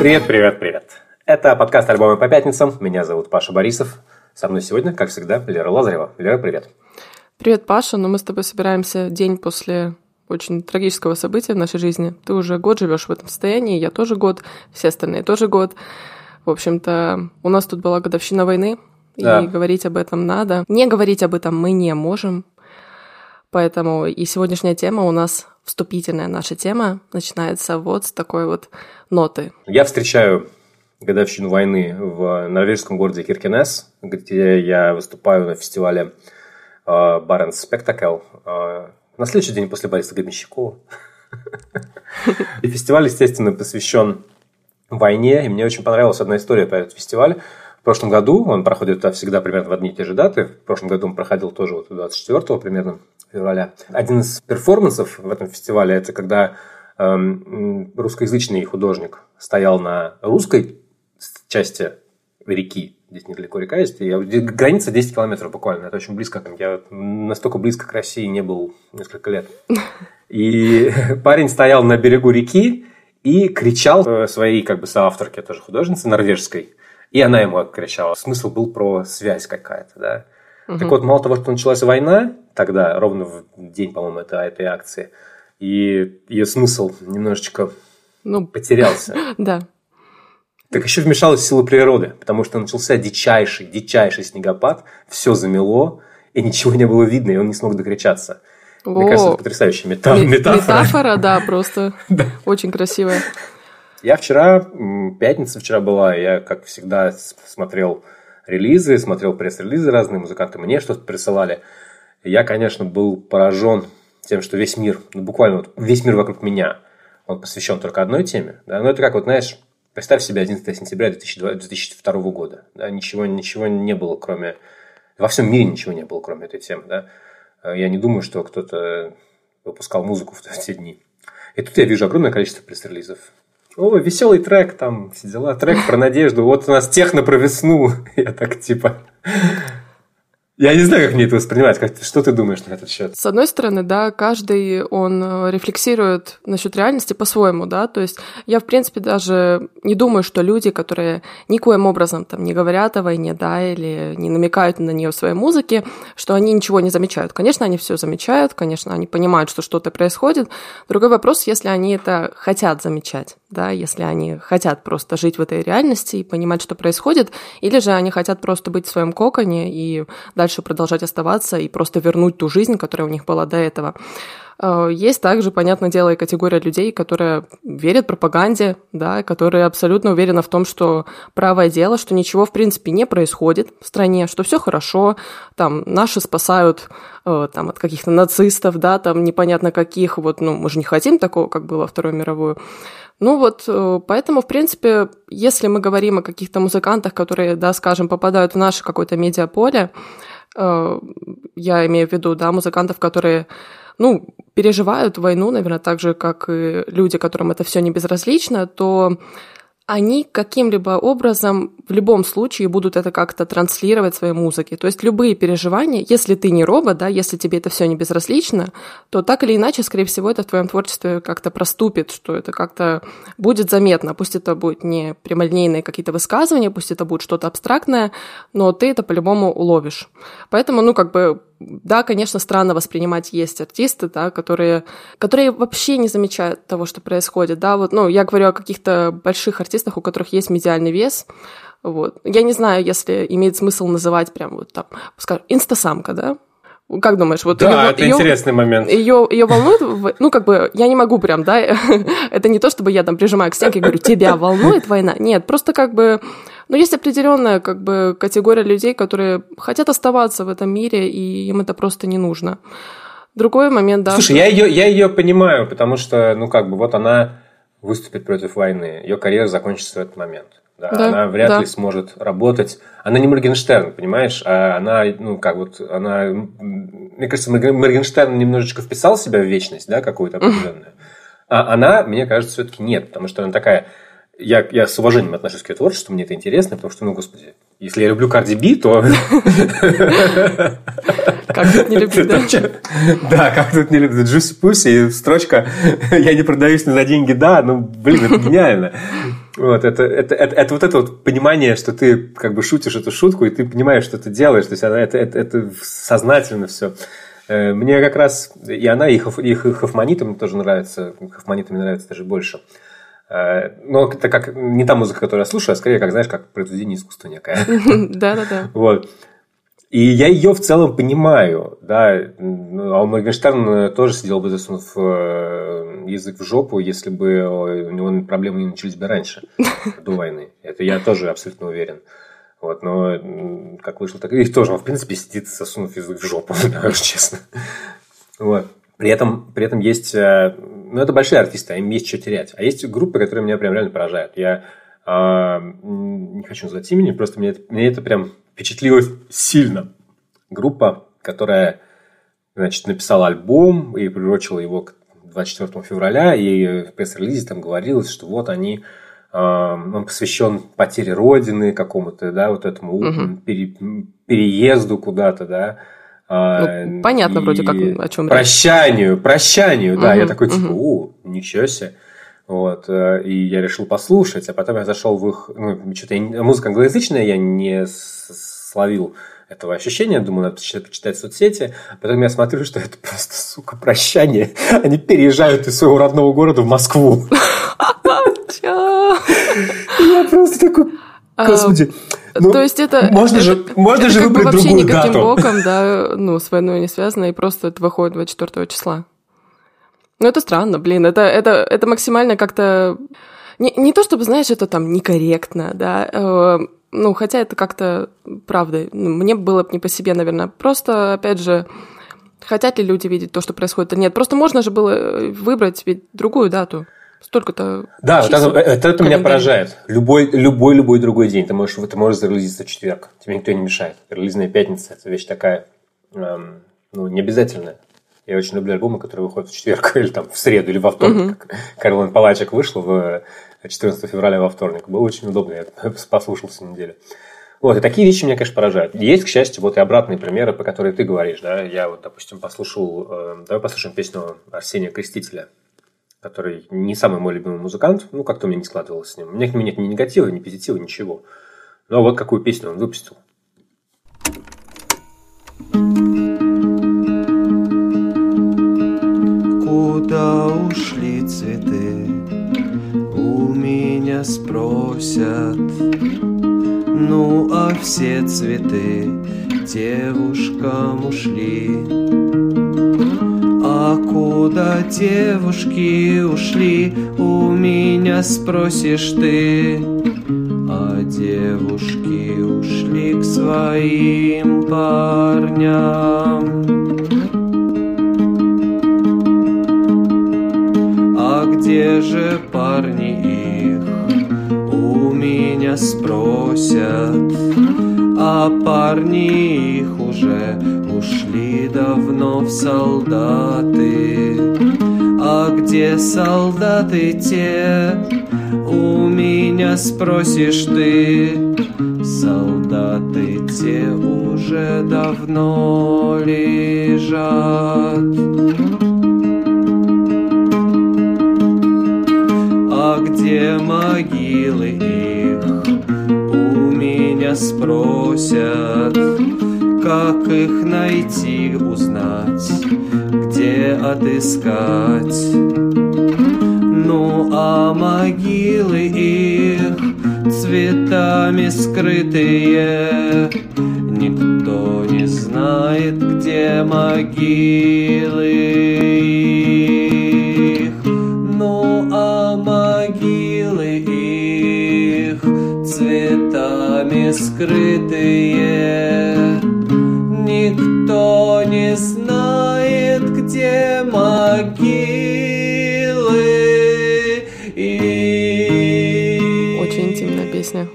Привет, привет, привет. Это подкаст «Альбомы по пятницам». Меня зовут Паша Борисов. Со мной сегодня, как всегда, Лера Лазарева. Лера, привет. Привет, Паша. Ну, мы с тобой собираемся день после очень трагического события в нашей жизни. Ты уже год живешь в этом состоянии, я тоже год, все остальные тоже год. В общем-то, у нас тут была годовщина войны, да. и говорить об этом надо. Не говорить об этом мы не можем. Поэтому и сегодняшняя тема у нас вступительная наша тема начинается вот с такой вот ноты. Я встречаю годовщину войны в норвежском городе Киркенес, где я выступаю на фестивале Баренс Спектакль на следующий день после Бориса Гремещакова. И фестиваль, естественно, посвящен войне. И мне очень понравилась одна история про этот фестиваль. В прошлом году, он проходит всегда примерно в одни и те же даты, в прошлом году он проходил тоже вот 24 примерно февраля. Один из перформансов в этом фестивале – это когда эм, русскоязычный художник стоял на русской части реки, здесь недалеко река есть, я, граница 10 километров буквально, это очень близко, я настолько близко к России не был несколько лет. И парень стоял на берегу реки и кричал э, своей как бы соавторке, тоже художнице, норвежской, и она ему кричала. Смысл был про связь какая-то, да. Угу. Так вот, мало того, что началась война, тогда, ровно в день, по-моему, это, этой акции, и ее смысл немножечко ну, потерялся. Да. Так еще вмешалась сила природы, потому что начался дичайший, дичайший снегопад, все замело, и ничего не было видно, и он не смог докричаться. О, Мне кажется, это потрясающая мета- метафора. Метафора, да, просто очень красивая. Я вчера, пятница вчера была, я, как всегда, смотрел релизы, смотрел пресс-релизы разные, музыканты мне что-то присылали. Я, конечно, был поражен тем, что весь мир, ну, буквально вот весь мир вокруг меня, он посвящен только одной теме. Да? Ну, это как, вот, знаешь, Представь себе 11 сентября 2002 года. Да, ничего, ничего не было, кроме... Во всем мире ничего не было, кроме этой темы. Да? Я не думаю, что кто-то выпускал музыку в те дни. И тут я вижу огромное количество пресс-релизов. О, веселый трек, там все дела, трек про надежду. Вот у нас техно про весну. Я так типа... Я не знаю, как мне это воспринимать. Как, что ты думаешь на этот счет? С одной стороны, да, каждый, он э, рефлексирует насчет реальности по-своему, да, то есть я, в принципе, даже не думаю, что люди, которые никоим образом там не говорят о войне, да, или не намекают на нее в своей музыке, что они ничего не замечают. Конечно, они все замечают, конечно, они понимают, что что-то происходит. Другой вопрос, если они это хотят замечать, да, если они хотят просто жить в этой реальности и понимать, что происходит, или же они хотят просто быть в своем коконе и дальше дальше продолжать оставаться и просто вернуть ту жизнь, которая у них была до этого. Э, есть также, понятное дело, и категория людей, которые верят пропаганде, да, которые абсолютно уверены в том, что правое дело, что ничего, в принципе, не происходит в стране, что все хорошо, там, наши спасают э, там, от каких-то нацистов, да, там, непонятно каких, вот, ну, мы же не хотим такого, как было Вторую мировую. Ну вот, э, поэтому, в принципе, если мы говорим о каких-то музыкантах, которые, да, скажем, попадают в наше какое-то медиаполе, я имею в виду, да, музыкантов, которые, ну, переживают войну, наверное, так же, как и люди, которым это все не безразлично, то они каким-либо образом в любом случае будут это как-то транслировать своей музыке. То есть любые переживания, если ты не робот, да, если тебе это все не безразлично, то так или иначе, скорее всего, это в твоем творчестве как-то проступит, что это как-то будет заметно. Пусть это будет не прямолинейные какие-то высказывания, пусть это будет что-то абстрактное, но ты это по-любому уловишь. Поэтому, ну, как бы да, конечно, странно воспринимать есть артисты, да, которые, которые вообще не замечают того, что происходит, да, вот, ну, я говорю о каких-то больших артистах, у которых есть медиальный вес, вот. Я не знаю, если имеет смысл называть прям вот там, скажем, инстасамка, да, как думаешь, вот да, ее, это ее, интересный момент. Ее, ее волнует, ну как бы я не могу прям, да, это не то, чтобы я там прижимаю к стенке и говорю, тебя волнует война, нет, просто как бы но есть определенная как бы категория людей, которые хотят оставаться в этом мире, и им это просто не нужно. Другой момент, да. Слушай, я ее, я ее понимаю, потому что, ну, как бы, вот она выступит против войны. Ее карьера закончится в этот момент. Да, да, она вряд да. ли сможет работать. Она не Моргенштерн, понимаешь? А она, ну, как вот, она... Мне кажется, Моргенштерн немножечко вписал себя в вечность, да, какую-то определенную. А она, мне кажется, все-таки нет, потому что она такая я, я с уважением отношусь к ее творчеству, мне это интересно, потому что, ну, господи, если я люблю Карди Би, то... Как тут не любить, да? Да, как тут не любить. Джуси Пуси, строчка «Я не продаюсь на деньги, да», ну, блин, это гениально. Вот, это, это, это, это вот это вот понимание, что ты как бы шутишь эту шутку, и ты понимаешь, что ты делаешь, то есть она, это, это, это сознательно все. Э, мне как раз и она, и, хоф, и Хофманитам тоже нравится, Хофманитам мне нравится даже больше. Э, но это как не та музыка, которую я слушаю, а скорее, как знаешь, как произведение искусства некое. Да-да-да. Вот. И я ее в целом понимаю, да. Ну, а у Моргенштерна тоже сидел бы засунув э, язык в жопу, если бы у него проблемы не начались бы раньше, до войны. Это я тоже абсолютно уверен. Вот, но как вышло, так и тоже он, в принципе, сидит, засунув язык в жопу, честно. Вот. При этом, при этом есть... Ну, это большие артисты, а им есть что терять. А есть группы, которые меня прям реально поражают. Я э, не хочу назвать имени, просто мне это, мне это прям впечатлило сильно. Группа, которая, значит, написала альбом и приурочила его к 24 февраля, и в пресс-релизе там говорилось, что вот они он посвящен потере родины какому-то, да, вот этому угу. пере, переезду куда-то, да. А, ну, понятно, вроде как о чем Прощанию, речь. прощанию, да. Угу, я такой, типа, у, ничего себе. Вот, э, и я решил послушать, а потом я зашел в их, ну, что-то я, музыка англоязычная, я не словил этого ощущения, думаю, надо почитать, почитать соцсети. Потом я смотрю, что это просто, сука, прощание. Они переезжают из своего родного города в Москву. Я просто такой, а, господи. Ну, То есть это можно это, же можно это же как бы вообще другую никаким дату. боком, да, ну с войной не связано и просто это выходит 24 числа. Ну это странно, блин, это это это максимально как-то не, не то чтобы знаешь это там некорректно, да, э, ну хотя это как-то правда, ну, мне было бы не по себе, наверное, просто опять же хотят ли люди видеть то, что происходит, нет, просто можно же было выбрать ведь другую дату. Столько-то. Да, вот это, это, это меня поражает. Любой, любой, любой другой день. Ты можешь, ты можешь зарелизиться в четверг. Тебе никто не мешает. Релизная пятница – это вещь такая, эм, ну, не обязательная. Я очень люблю альбомы, которые выходят в четверг или там в среду или во вторник. Угу. Карлон Палачек вышел в 14 февраля во вторник. Было очень удобно, я послушался неделю. Вот, и такие вещи меня, конечно, поражают. Есть, к счастью, вот и обратные примеры, по которым ты говоришь, да. Я вот, допустим, послушал, э, давай послушаем песню Арсения Крестителя – который не самый мой любимый музыкант, ну, как-то у меня не складывалось с ним. У меня к нему нет ни негатива, ни позитива, ничего. Но вот какую песню он выпустил. Куда ушли цветы? У меня спросят. Ну, а все цветы девушкам ушли. А куда девушки ушли, у меня спросишь ты. А девушки ушли к своим парням. А где же парни их? У меня спросят, а парни их уже ушли давно в солдаты. А где солдаты те? У меня спросишь ты. Солдаты те уже давно лежат. А где могилы спросят как их найти, узнать, где отыскать. Ну а могилы их цветами скрытые, Никто не знает, где могилы скрытые, Никто не знает, где могилы. И... Очень интимная песня.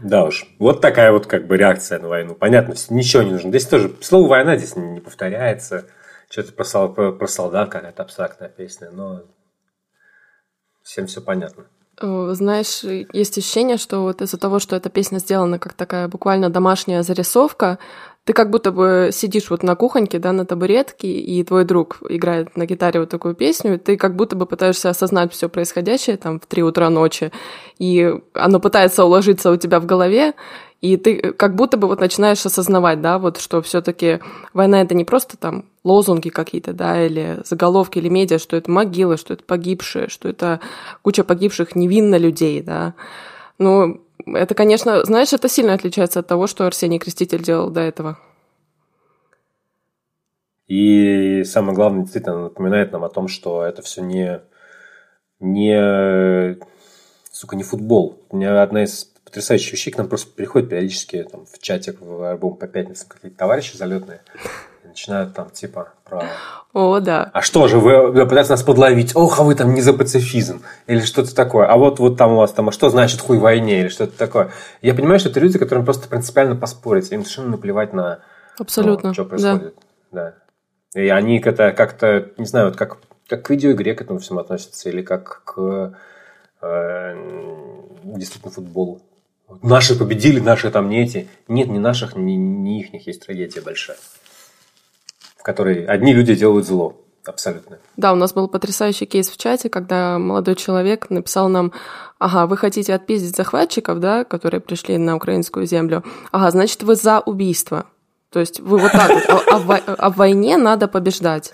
Да уж. Вот такая вот как бы реакция на войну. Понятно, ничего не нужно. Здесь тоже слово «война» здесь не повторяется. Что-то про, про, про солдат какая-то абстрактная песня, но всем все понятно. Знаешь, есть ощущение, что вот из-за того, что эта песня сделана как такая буквально домашняя зарисовка, ты как будто бы сидишь вот на кухоньке, да, на табуретке, и твой друг играет на гитаре вот такую песню, и ты как будто бы пытаешься осознать все происходящее там в 3 утра ночи, и оно пытается уложиться у тебя в голове, и ты как будто бы вот начинаешь осознавать, да, вот что все таки война это не просто там лозунги какие-то, да, или заголовки, или медиа, что это могилы, что это погибшие, что это куча погибших невинно людей, да. Ну, это, конечно, знаешь, это сильно отличается от того, что Арсений Креститель делал до этого. И самое главное, действительно, напоминает нам о том, что это все не, не, сука, не футбол. У меня одна из потрясающих вещей к нам просто приходит периодически там, в чатик в альбом по пятницам какие-то товарищи залетные начинают там типа про... О, да. А что же, вы, пытаетесь нас подловить? Ох, а вы там не за пацифизм. Или что-то такое. А вот, вот там у вас там, а что значит хуй войне? Или что-то такое. Я понимаю, что это люди, которым просто принципиально поспорить. Им совершенно наплевать на... Абсолютно. Ну, что происходит. Да. да. И они это как-то, не знаю, вот как, как к видеоигре к этому всему относятся. Или как к э, действительно футболу. Наши победили, наши там не эти. Нет, ни наших, ни, ни их есть трагедия большая которой одни люди делают зло. Абсолютно. Да, у нас был потрясающий кейс в чате, когда молодой человек написал нам, ага, вы хотите отпиздить захватчиков, да, которые пришли на украинскую землю, ага, значит, вы за убийство. То есть вы вот так вот, а, а, а в войне надо побеждать.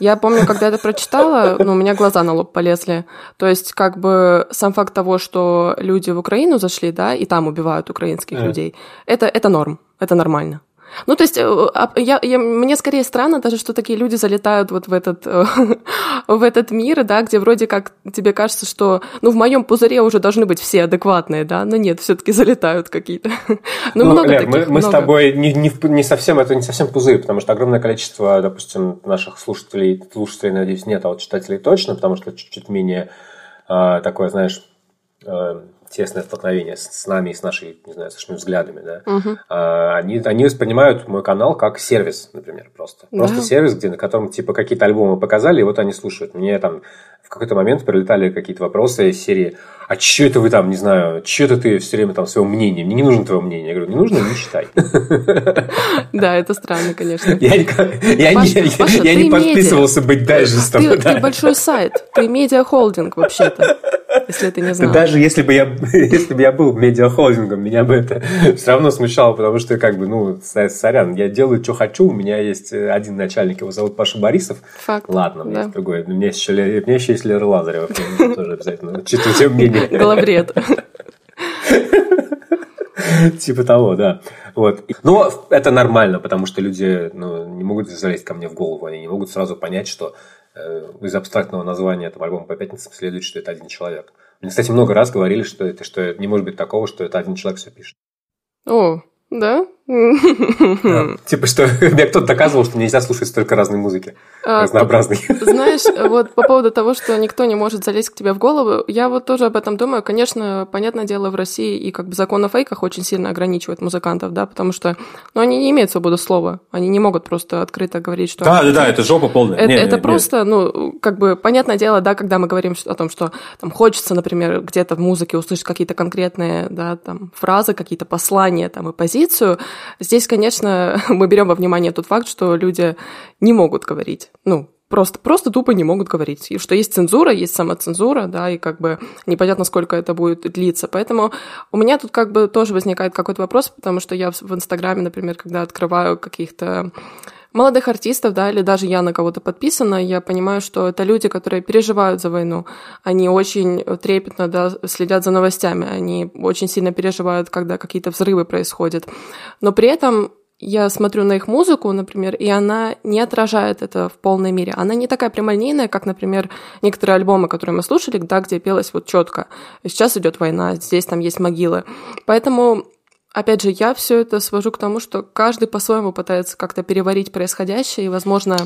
Я помню, когда это прочитала, ну, у меня глаза на лоб полезли. То есть, как бы сам факт того, что люди в Украину зашли, да, и там убивают украинских yeah. людей, это, это норм, это нормально. Ну, то есть, э, я, я, мне скорее странно даже, что такие люди залетают вот в этот, э, в этот мир, да, где вроде как тебе кажется, что, ну, в моем пузыре уже должны быть все адекватные, да, но нет, все-таки залетают какие-то. ну, ну, много Лер, таких, мы, мы много. с тобой не, не, не совсем, это не совсем пузырь, потому что огромное количество, допустим, наших слушателей, слушателей, надеюсь, нет, а вот читателей точно, потому что чуть-чуть менее э, такое, знаешь, э, тесное столкновение с, нами и с нашей, не знаю, с нашими взглядами, да, угу. а, они, они воспринимают мой канал как сервис, например, просто. Да. Просто сервис, где, на котором, типа, какие-то альбомы показали, и вот они слушают. Мне там в какой-то момент прилетали какие-то вопросы из серии а что это вы там, не знаю, что это ты все время там своего мнения? Мне не нужно твое мнение. Я говорю, не нужно, не считай. Да, это странно, конечно. Я не подписывался быть дайджестом. Ты большой сайт, ты медиахолдинг вообще-то если ты не знал. Даже если бы я, если бы я был медиахолдингом, меня бы это все равно смущало, потому что, как бы, ну, сорян, я делаю, что хочу, у меня есть один начальник, его зовут Паша Борисов. Факт. Ладно, у меня есть другой. У меня еще, есть Лера Лазарева, тоже обязательно. Учитывайте мнение. Главред. Типа того, да. Вот. Но это нормально, потому что люди ну, не могут залезть ко мне в голову, они не могут сразу понять, что Э, из абстрактного названия этого альбома по пятницам следует, что это один человек. Мне, кстати, много раз говорили, что это, что не может быть такого, что это один человек все пишет. О, да? Типа, что мне кто-то доказывал, что нельзя слушать столько разной музыки, а, разнообразной. Знаешь, вот по поводу того, что никто не может залезть к тебе в голову, я вот тоже об этом думаю. Конечно, понятное дело, в России и как бы закон о фейках очень сильно ограничивает музыкантов, да, потому что ну, они не имеют свободы слова, они не могут просто открыто говорить, что... Да, да, да, это жопа полная. Это, это просто, ну, как бы, понятное дело, да, когда мы говорим о том, что там хочется, например, где-то в музыке услышать какие-то конкретные, да, там, фразы, какие-то послания, там, и позицию, Здесь, конечно, мы берем во внимание тот факт, что люди не могут говорить. Ну, просто, просто тупо не могут говорить. И что есть цензура, есть самоцензура, да, и как бы непонятно, сколько это будет длиться. Поэтому у меня тут как бы тоже возникает какой-то вопрос, потому что я в Инстаграме, например, когда открываю каких-то молодых артистов, да, или даже я на кого-то подписана, я понимаю, что это люди, которые переживают за войну. Они очень трепетно, да, следят за новостями, они очень сильно переживают, когда какие-то взрывы происходят. Но при этом я смотрю на их музыку, например, и она не отражает это в полной мере. Она не такая прямолинейная, как, например, некоторые альбомы, которые мы слушали, да, где пелось вот четко. Сейчас идет война, здесь там есть могилы. Поэтому Опять же, я все это свожу к тому, что каждый по-своему пытается как-то переварить происходящее, и, возможно,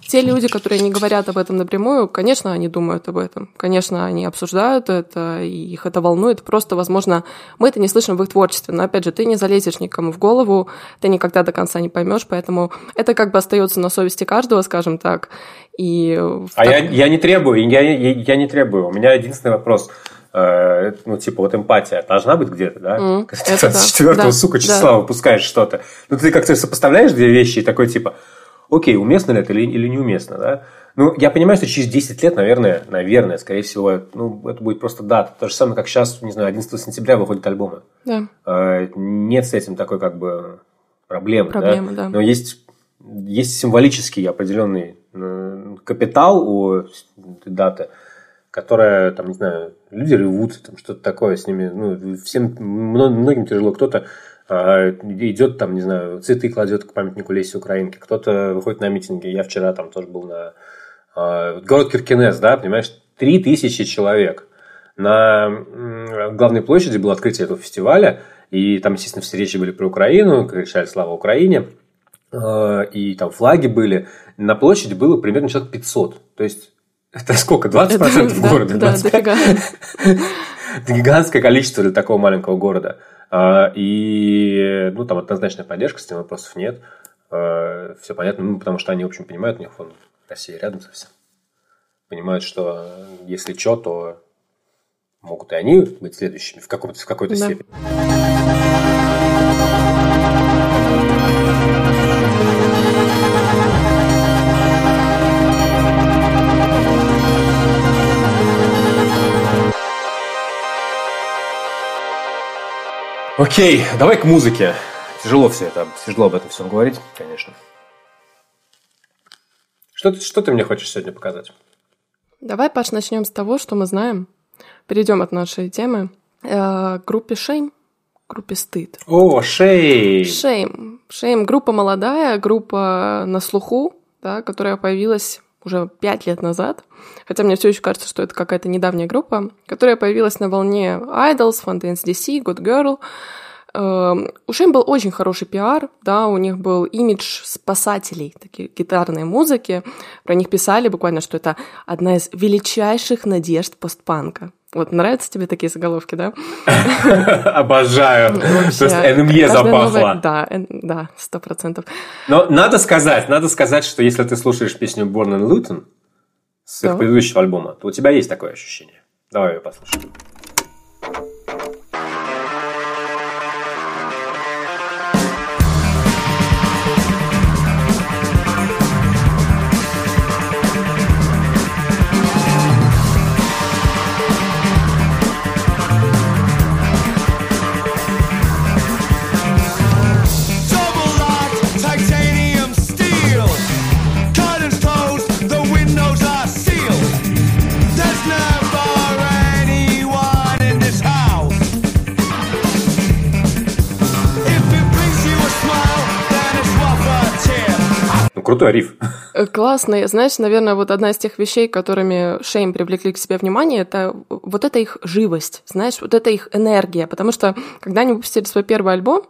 те люди, которые не говорят об этом напрямую, конечно, они думают об этом, конечно, они обсуждают это, и их это волнует, просто, возможно, мы это не слышим в их творчестве, но, опять же, ты не залезешь никому в голову, ты никогда до конца не поймешь, поэтому это как бы остается на совести каждого, скажем так. И а так... я, я не требую, я, я, я не требую. У меня единственный вопрос – э, ну, типа, вот эмпатия должна быть где-то, да? М, Когда ты да. 24 Да, сука, да. числа выпускаешь что-то. Ну, ты как-то сопоставляешь две вещи и такой, типа, окей, уместно ли это или, или неуместно, да? Ну, я понимаю, что через 10 лет, наверное, наверное, скорее всего, ну, это будет просто дата. То же самое, как сейчас, не знаю, 11 сентября выходят альбомы. Да. Э, Нет с этим такой, как бы, проблемы, Проблемы, да. Но есть, есть символический определенный э, капитал у даты, которая, там, не знаю, люди ревут, там что-то такое с ними, ну, всем, мно- многим тяжело, кто-то а, идет там, не знаю, цветы кладет к памятнику Лесе Украинки, кто-то выходит на митинги, я вчера там тоже был на а, город Киркинес, да, понимаешь, три тысячи человек. На главной площади было открытие этого фестиваля, и там, естественно, все речи были про Украину, кричали «Слава Украине!», А, и там флаги были. На площади было примерно человек 500. То есть, это сколько? 20% Это- да, города? да, 25? дофига. Это гигантское количество для такого маленького города. А, И, ну, там однозначная поддержка, с этим вопросов нет. Все понятно, ну, потому что они, в общем, понимают, у них вон Россия рядом совсем. Понимают, что если что, то могут и они быть следующими в, в какой-то Да. степени. Окей, давай к музыке. Тяжело все это, тяжело об этом всем говорить, конечно. Что ты, что ты мне хочешь сегодня показать? Давай, Паш, начнем с того, что мы знаем. Перейдем от нашей темы э, к группе Shame, группе Стыд. О, Шей! Shame. Shame – группа молодая, группа на слуху, да, которая появилась уже пять лет назад. Хотя мне все еще кажется, что это какая-то недавняя группа, которая появилась на волне Idols, Fontaine's DC, Good Girl. Эм, У Shame был очень хороший пиар, да, у них был имидж спасателей такие гитарной музыки. Про них писали буквально, что это одна из величайших надежд постпанка. Вот нравятся тебе такие заголовки, да? Обожаю. Ну, То есть НМЕ запахло. Да, да, сто процентов. Но надо сказать, надо сказать, что если ты слушаешь песню Born in Luton с их предыдущего альбома, то у тебя есть такое ощущение. Давай ее послушаем. Крутой риф. Э, Классно. Знаешь, наверное, вот одна из тех вещей, которыми Шейм привлекли к себе внимание, это вот эта их живость, знаешь, вот эта их энергия. Потому что, когда они выпустили свой первый альбом,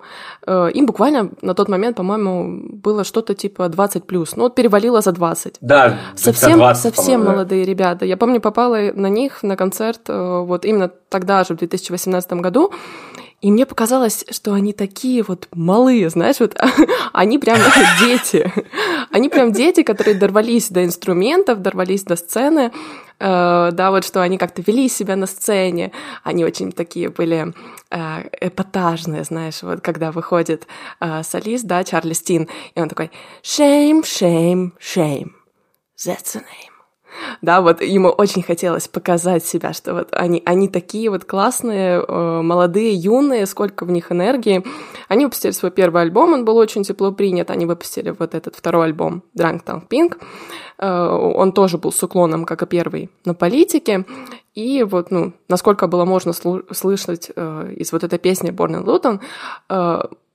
э, им буквально на тот момент, по-моему, было что-то типа 20 плюс. Ну, вот перевалило за 20. Да, Совсем, 20, совсем по-моему, да. молодые ребята. Я помню, попала на них на концерт э, вот именно тогда же, в 2018 году, и мне показалось, что они такие вот малые, знаешь, вот они прям дети. Они прям дети, которые дорвались до инструментов, дорвались до сцены, Э, да, вот что они как-то вели себя на сцене, они очень такие были э, эпатажные, знаешь, вот когда выходит э, солист, да, Чарли Стин, и он такой «Shame, shame, shame, that's the name». Да, вот ему очень хотелось показать себя, что вот они, они такие вот классные, э, молодые, юные, сколько в них энергии. Они выпустили свой первый альбом, он был очень тепло принят. Они выпустили вот этот второй альбом Drunk Tank Pink. Э, он тоже был с уклоном, как и первый, на политике. И вот, ну, насколько было можно слышать э, из вот этой песни Born in Luton,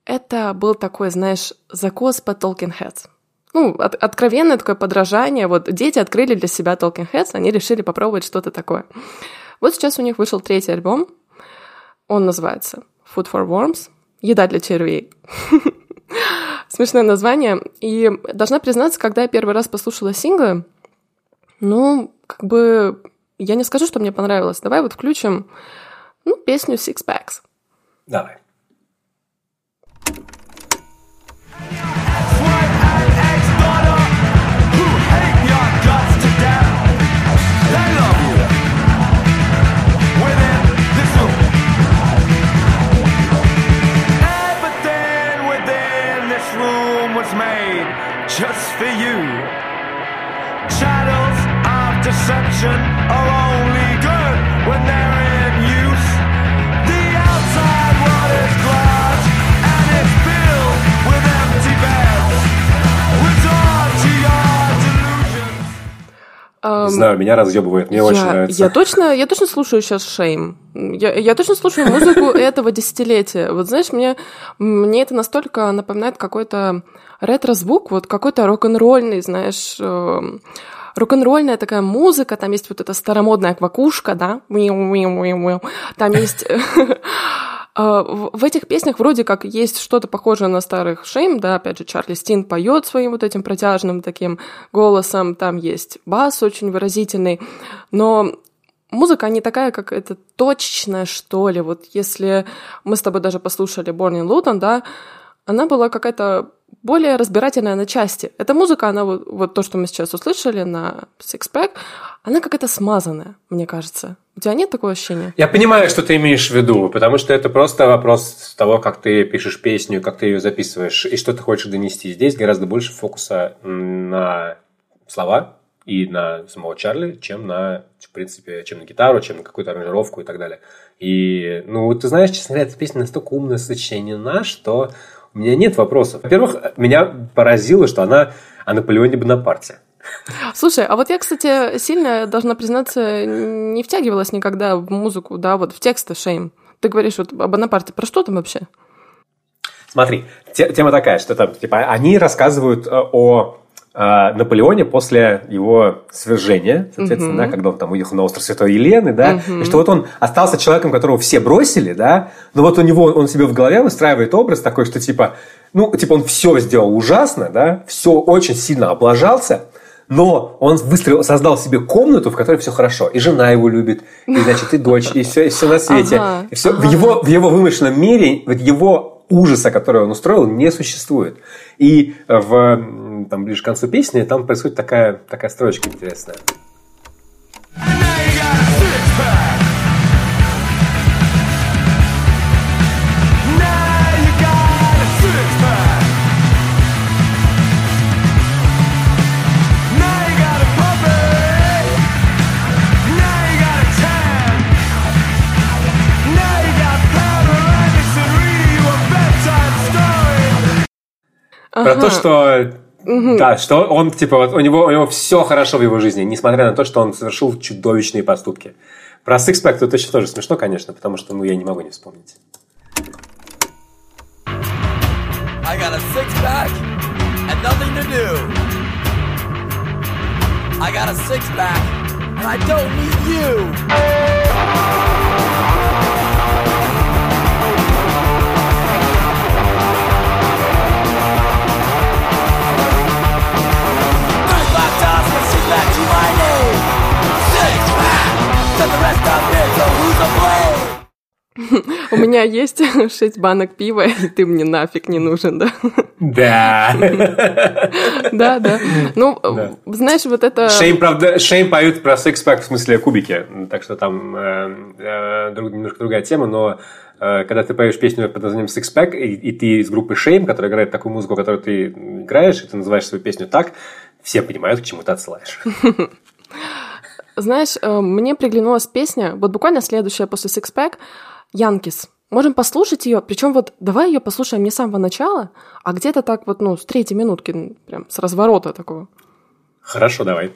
это был такой, знаешь, закос по Talking Heads. Ну, от- откровенное такое подражание. Вот дети открыли для себя Talking Heads, они решили попробовать что-то такое. Вот сейчас у них вышел третий альбом. Он называется Food for Worms. Еда для червей. Смешное название. И должна признаться, когда я первый раз послушала синглы, ну, как бы, я не скажу, что мне понравилось. Давай вот включим, ну, песню Six Packs. Давай. Deception are only good when they're in use. The outside world is glass and it's filled with empty beds. Resort to your delusions. Не знаю, меня разъебывает, мне очень я, нравится. я точно, я точно слушаю сейчас Шейм. Я, я точно слушаю музыку этого десятилетия. Вот знаешь, мне, мне это настолько напоминает какой-то ретро-звук, вот какой-то рок-н-ролльный, знаешь, эм, рок-н-ролльная такая музыка, там есть вот эта старомодная квакушка, да, там есть... А, В в этих песнях вроде как есть что-то похожее на старых Шейм, да, опять же, Чарли Стин поет своим вот этим протяжным таким голосом, там есть бас очень выразительный, но музыка не такая, как это точечная, что ли. Вот если мы с тобой даже послушали in Luton, да, она была какая-то более разбирательная на части. Эта музыка, она вот, вот то, что мы сейчас услышали на Six Pack, она какая-то смазанная, мне кажется. У тебя нет такого ощущения? Я понимаю, что ты имеешь в виду, потому что это просто вопрос того, как ты пишешь песню, как ты ее записываешь и что ты хочешь донести. Здесь гораздо больше фокуса на слова и на самого Чарли, чем на, в принципе, чем на гитару, чем на какую-то аранжировку и так далее. И, ну, ты знаешь, честно говоря, эта песня настолько умное сочинена, что у меня нет вопросов. Во-первых, меня поразило, что она о Наполеоне Бонапарте. Слушай, а вот я, кстати, сильно, должна признаться, не втягивалась никогда в музыку, да, вот в тексты Шейм. Ты говоришь вот об Бонапарте. Про что там вообще? Смотри, те- тема такая, что там, типа, они рассказывают э, о Наполеоне после его свержения, соответственно, Мгм. да, когда он там уехал на остров Святой Елены, да, Мгм. и что вот он остался человеком, которого все бросили, да, но вот у него, он себе в голове выстраивает образ такой, что типа, ну, типа он все сделал ужасно, да, все очень сильно облажался, но он выстроил, создал себе комнату, в которой все хорошо. И жена его любит, и, значит, и дочь, и все, и все на свете. Ага, и все, в, ага. его, в его вымышленном мире, вот его ужаса, который он устроил, не существует. И в, м, там, ближе к концу песни там происходит такая, такая строчка интересная. Про Ага. то, что Да, что он, типа, вот у него, у него все хорошо в его жизни, несмотря на то, что он совершил чудовищные поступки. Про Sixpack тут еще тоже смешно, конечно, потому что, ну, я не могу не вспомнить. I got a six pack and nothing to do. I got a six pack and I don't need you. У меня есть шесть банок пива, и ты мне нафиг не нужен, да? Да. Да, да. Ну, знаешь, вот это... Shame, правда, Shame поют про Sixpack в смысле кубики, так что там э, э, немножко другая тема, но э, когда ты поешь песню под названием Sixpack, и, и ты из группы Shame, которая играет такую музыку, которую ты играешь, и ты называешь свою песню так, все понимают, к чему ты отсылаешь. Знаешь, мне приглянулась песня, вот буквально следующая после Six Pack, Янкис. Можем послушать ее, причем вот давай ее послушаем не с самого начала, а где-то так вот, ну, с третьей минутки, прям с разворота такого. Хорошо, давай.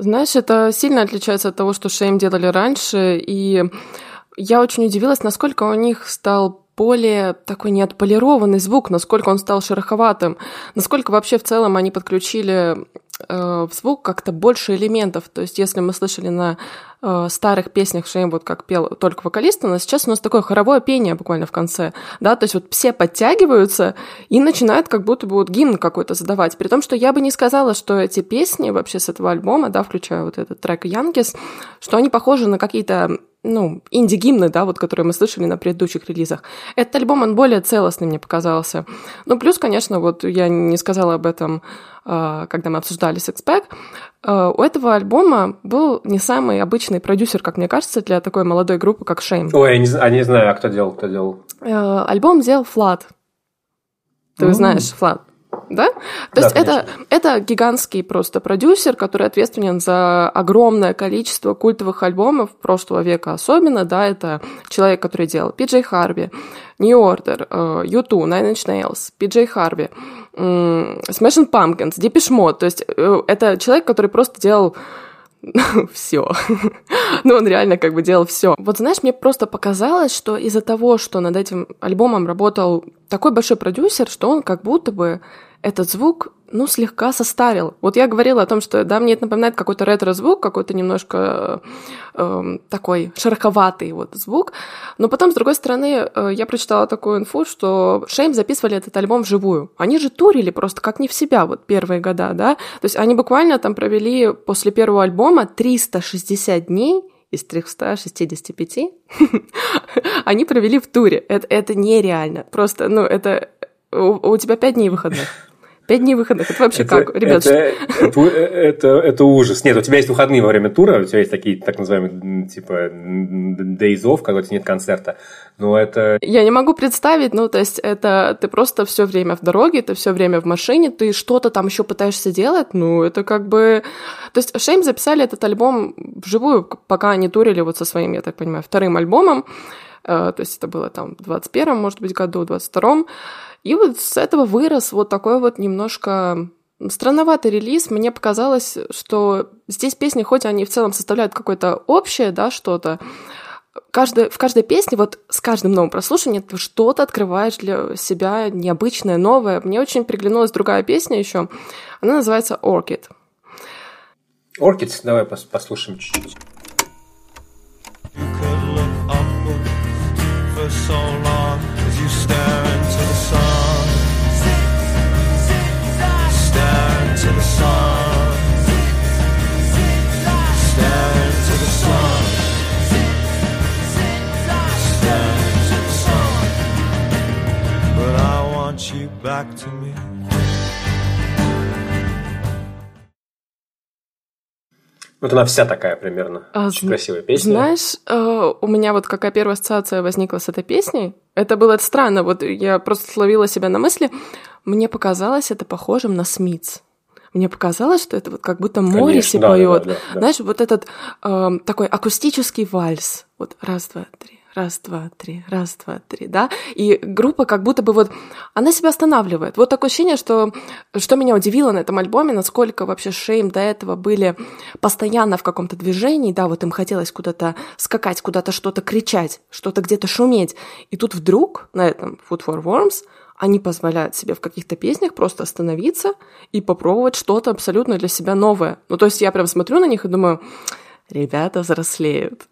Знаешь, это сильно отличается от того, что shame делали раньше, и я очень удивилась, насколько у них стал более такой неотполированный звук, насколько он стал шероховатым, насколько вообще в целом они подключили э, в звук как-то больше элементов. То есть, если мы слышали на э, старых песнях shame, вот как пел только вокалист, нас сейчас у нас такое хоровое пение буквально в конце, да, то есть вот все подтягиваются и начинают как будто бы вот гимн какой-то задавать. При том, что я бы не сказала, что эти песни вообще с этого альбома, да, включая вот этот трек Yankees, что они похожи на какие-то ну, инди-гимны, да, вот, которые мы слышали на предыдущих релизах. Этот альбом, он более целостный мне показался. Ну, плюс, конечно, вот я не сказала об этом, а, когда мы обсуждали Sixpack, а, у этого альбома был не самый обычный продюсер, как мне кажется, для такой молодой группы, как Shame. Ой, я не, а не знаю, а кто делал, кто делал. Альбом сделал Флат. Ты М. знаешь Флат, да? То Да, есть это, конечно. это гигантский просто продюсер, который ответственен за огромное количество культовых альбомов прошлого века особенно, да, это человек, который делал Пиджей Харви, New Order, э, U2, Nine Inch Nails, Пиджей Харви, Smashing Pumpkins, Depeche Mode, то есть э, это человек, который просто делал все. ну, он реально как бы делал все. Вот знаешь, мне просто показалось, что из-за того, что над этим альбомом работал такой большой продюсер, что он как будто бы этот звук, ну, слегка состарил. Вот я говорила о том, что, да, мне это напоминает какой-то ретро-звук, какой-то немножко э, такой шероховатый вот звук. Но потом, с другой стороны, э, я прочитала такую инфу, что Шейм записывали этот альбом вживую. Они же турили просто как не в себя вот первые года, да. То есть они буквально там провели после первого альбома 360 дней из 365 они провели в туре. Это, это нереально. Просто, ну, это... У, у тебя пять дней выходных. Пять дней выходных. Это вообще как? Ребят, это, это, это, это ужас. Нет, у тебя есть выходные во время тура, у тебя есть такие так называемые типа days off, когда у тебя нет концерта. Но это Я не могу представить, ну, то есть это ты просто все время в дороге, ты все время в машине, ты что-то там еще пытаешься делать, ну, это как бы... То есть Шейм записали этот альбом вживую, пока они турили вот со своим, я так понимаю, вторым альбомом, Э, то есть это было там в 21-м, может быть, году, в 22-м, и вот с этого вырос вот такой вот немножко странноватый релиз. Мне показалось, что здесь песни, хоть они в целом составляют какое-то общее, да, что-то, каждой, в каждой песне, вот с каждым новым прослушиванием ты что-то открываешь для себя необычное, новое. Мне очень приглянулась другая песня еще. Она называется Orchid. Orchids, давай пос- послушаем чуть-чуть. You could look upward for so long as you stare Stare into the sun. Stare into the sun. Stare into the sun. But I want you back to me. Вот она вся такая примерно. А, Очень зн- красивая песня. Знаешь, э, у меня вот какая первая ассоциация возникла с этой песней. Это было странно, вот я просто словила себя на мысли. Мне показалось это похожим на Смитс. Мне показалось, что это вот как будто Морриси да, поет. да, да, да. Знаешь, вот этот эм, такой акустический вальс. Вот раз, два, три, раз, два, три, раз, два, три, да? И группа как будто бы вот, она себя останавливает. Вот такое ощущение, что, что меня удивило на этом альбоме, насколько вообще Шейм до этого были постоянно в каком-то движении, да, вот им хотелось куда-то скакать, куда-то что-то кричать, что-то где-то шуметь. И тут вдруг на этом Food for Worms они позволяют себе в каких-то песнях просто остановиться и попробовать что-то абсолютно для себя новое. Ну, то есть я прям смотрю на них и думаю, ребята взрослеют.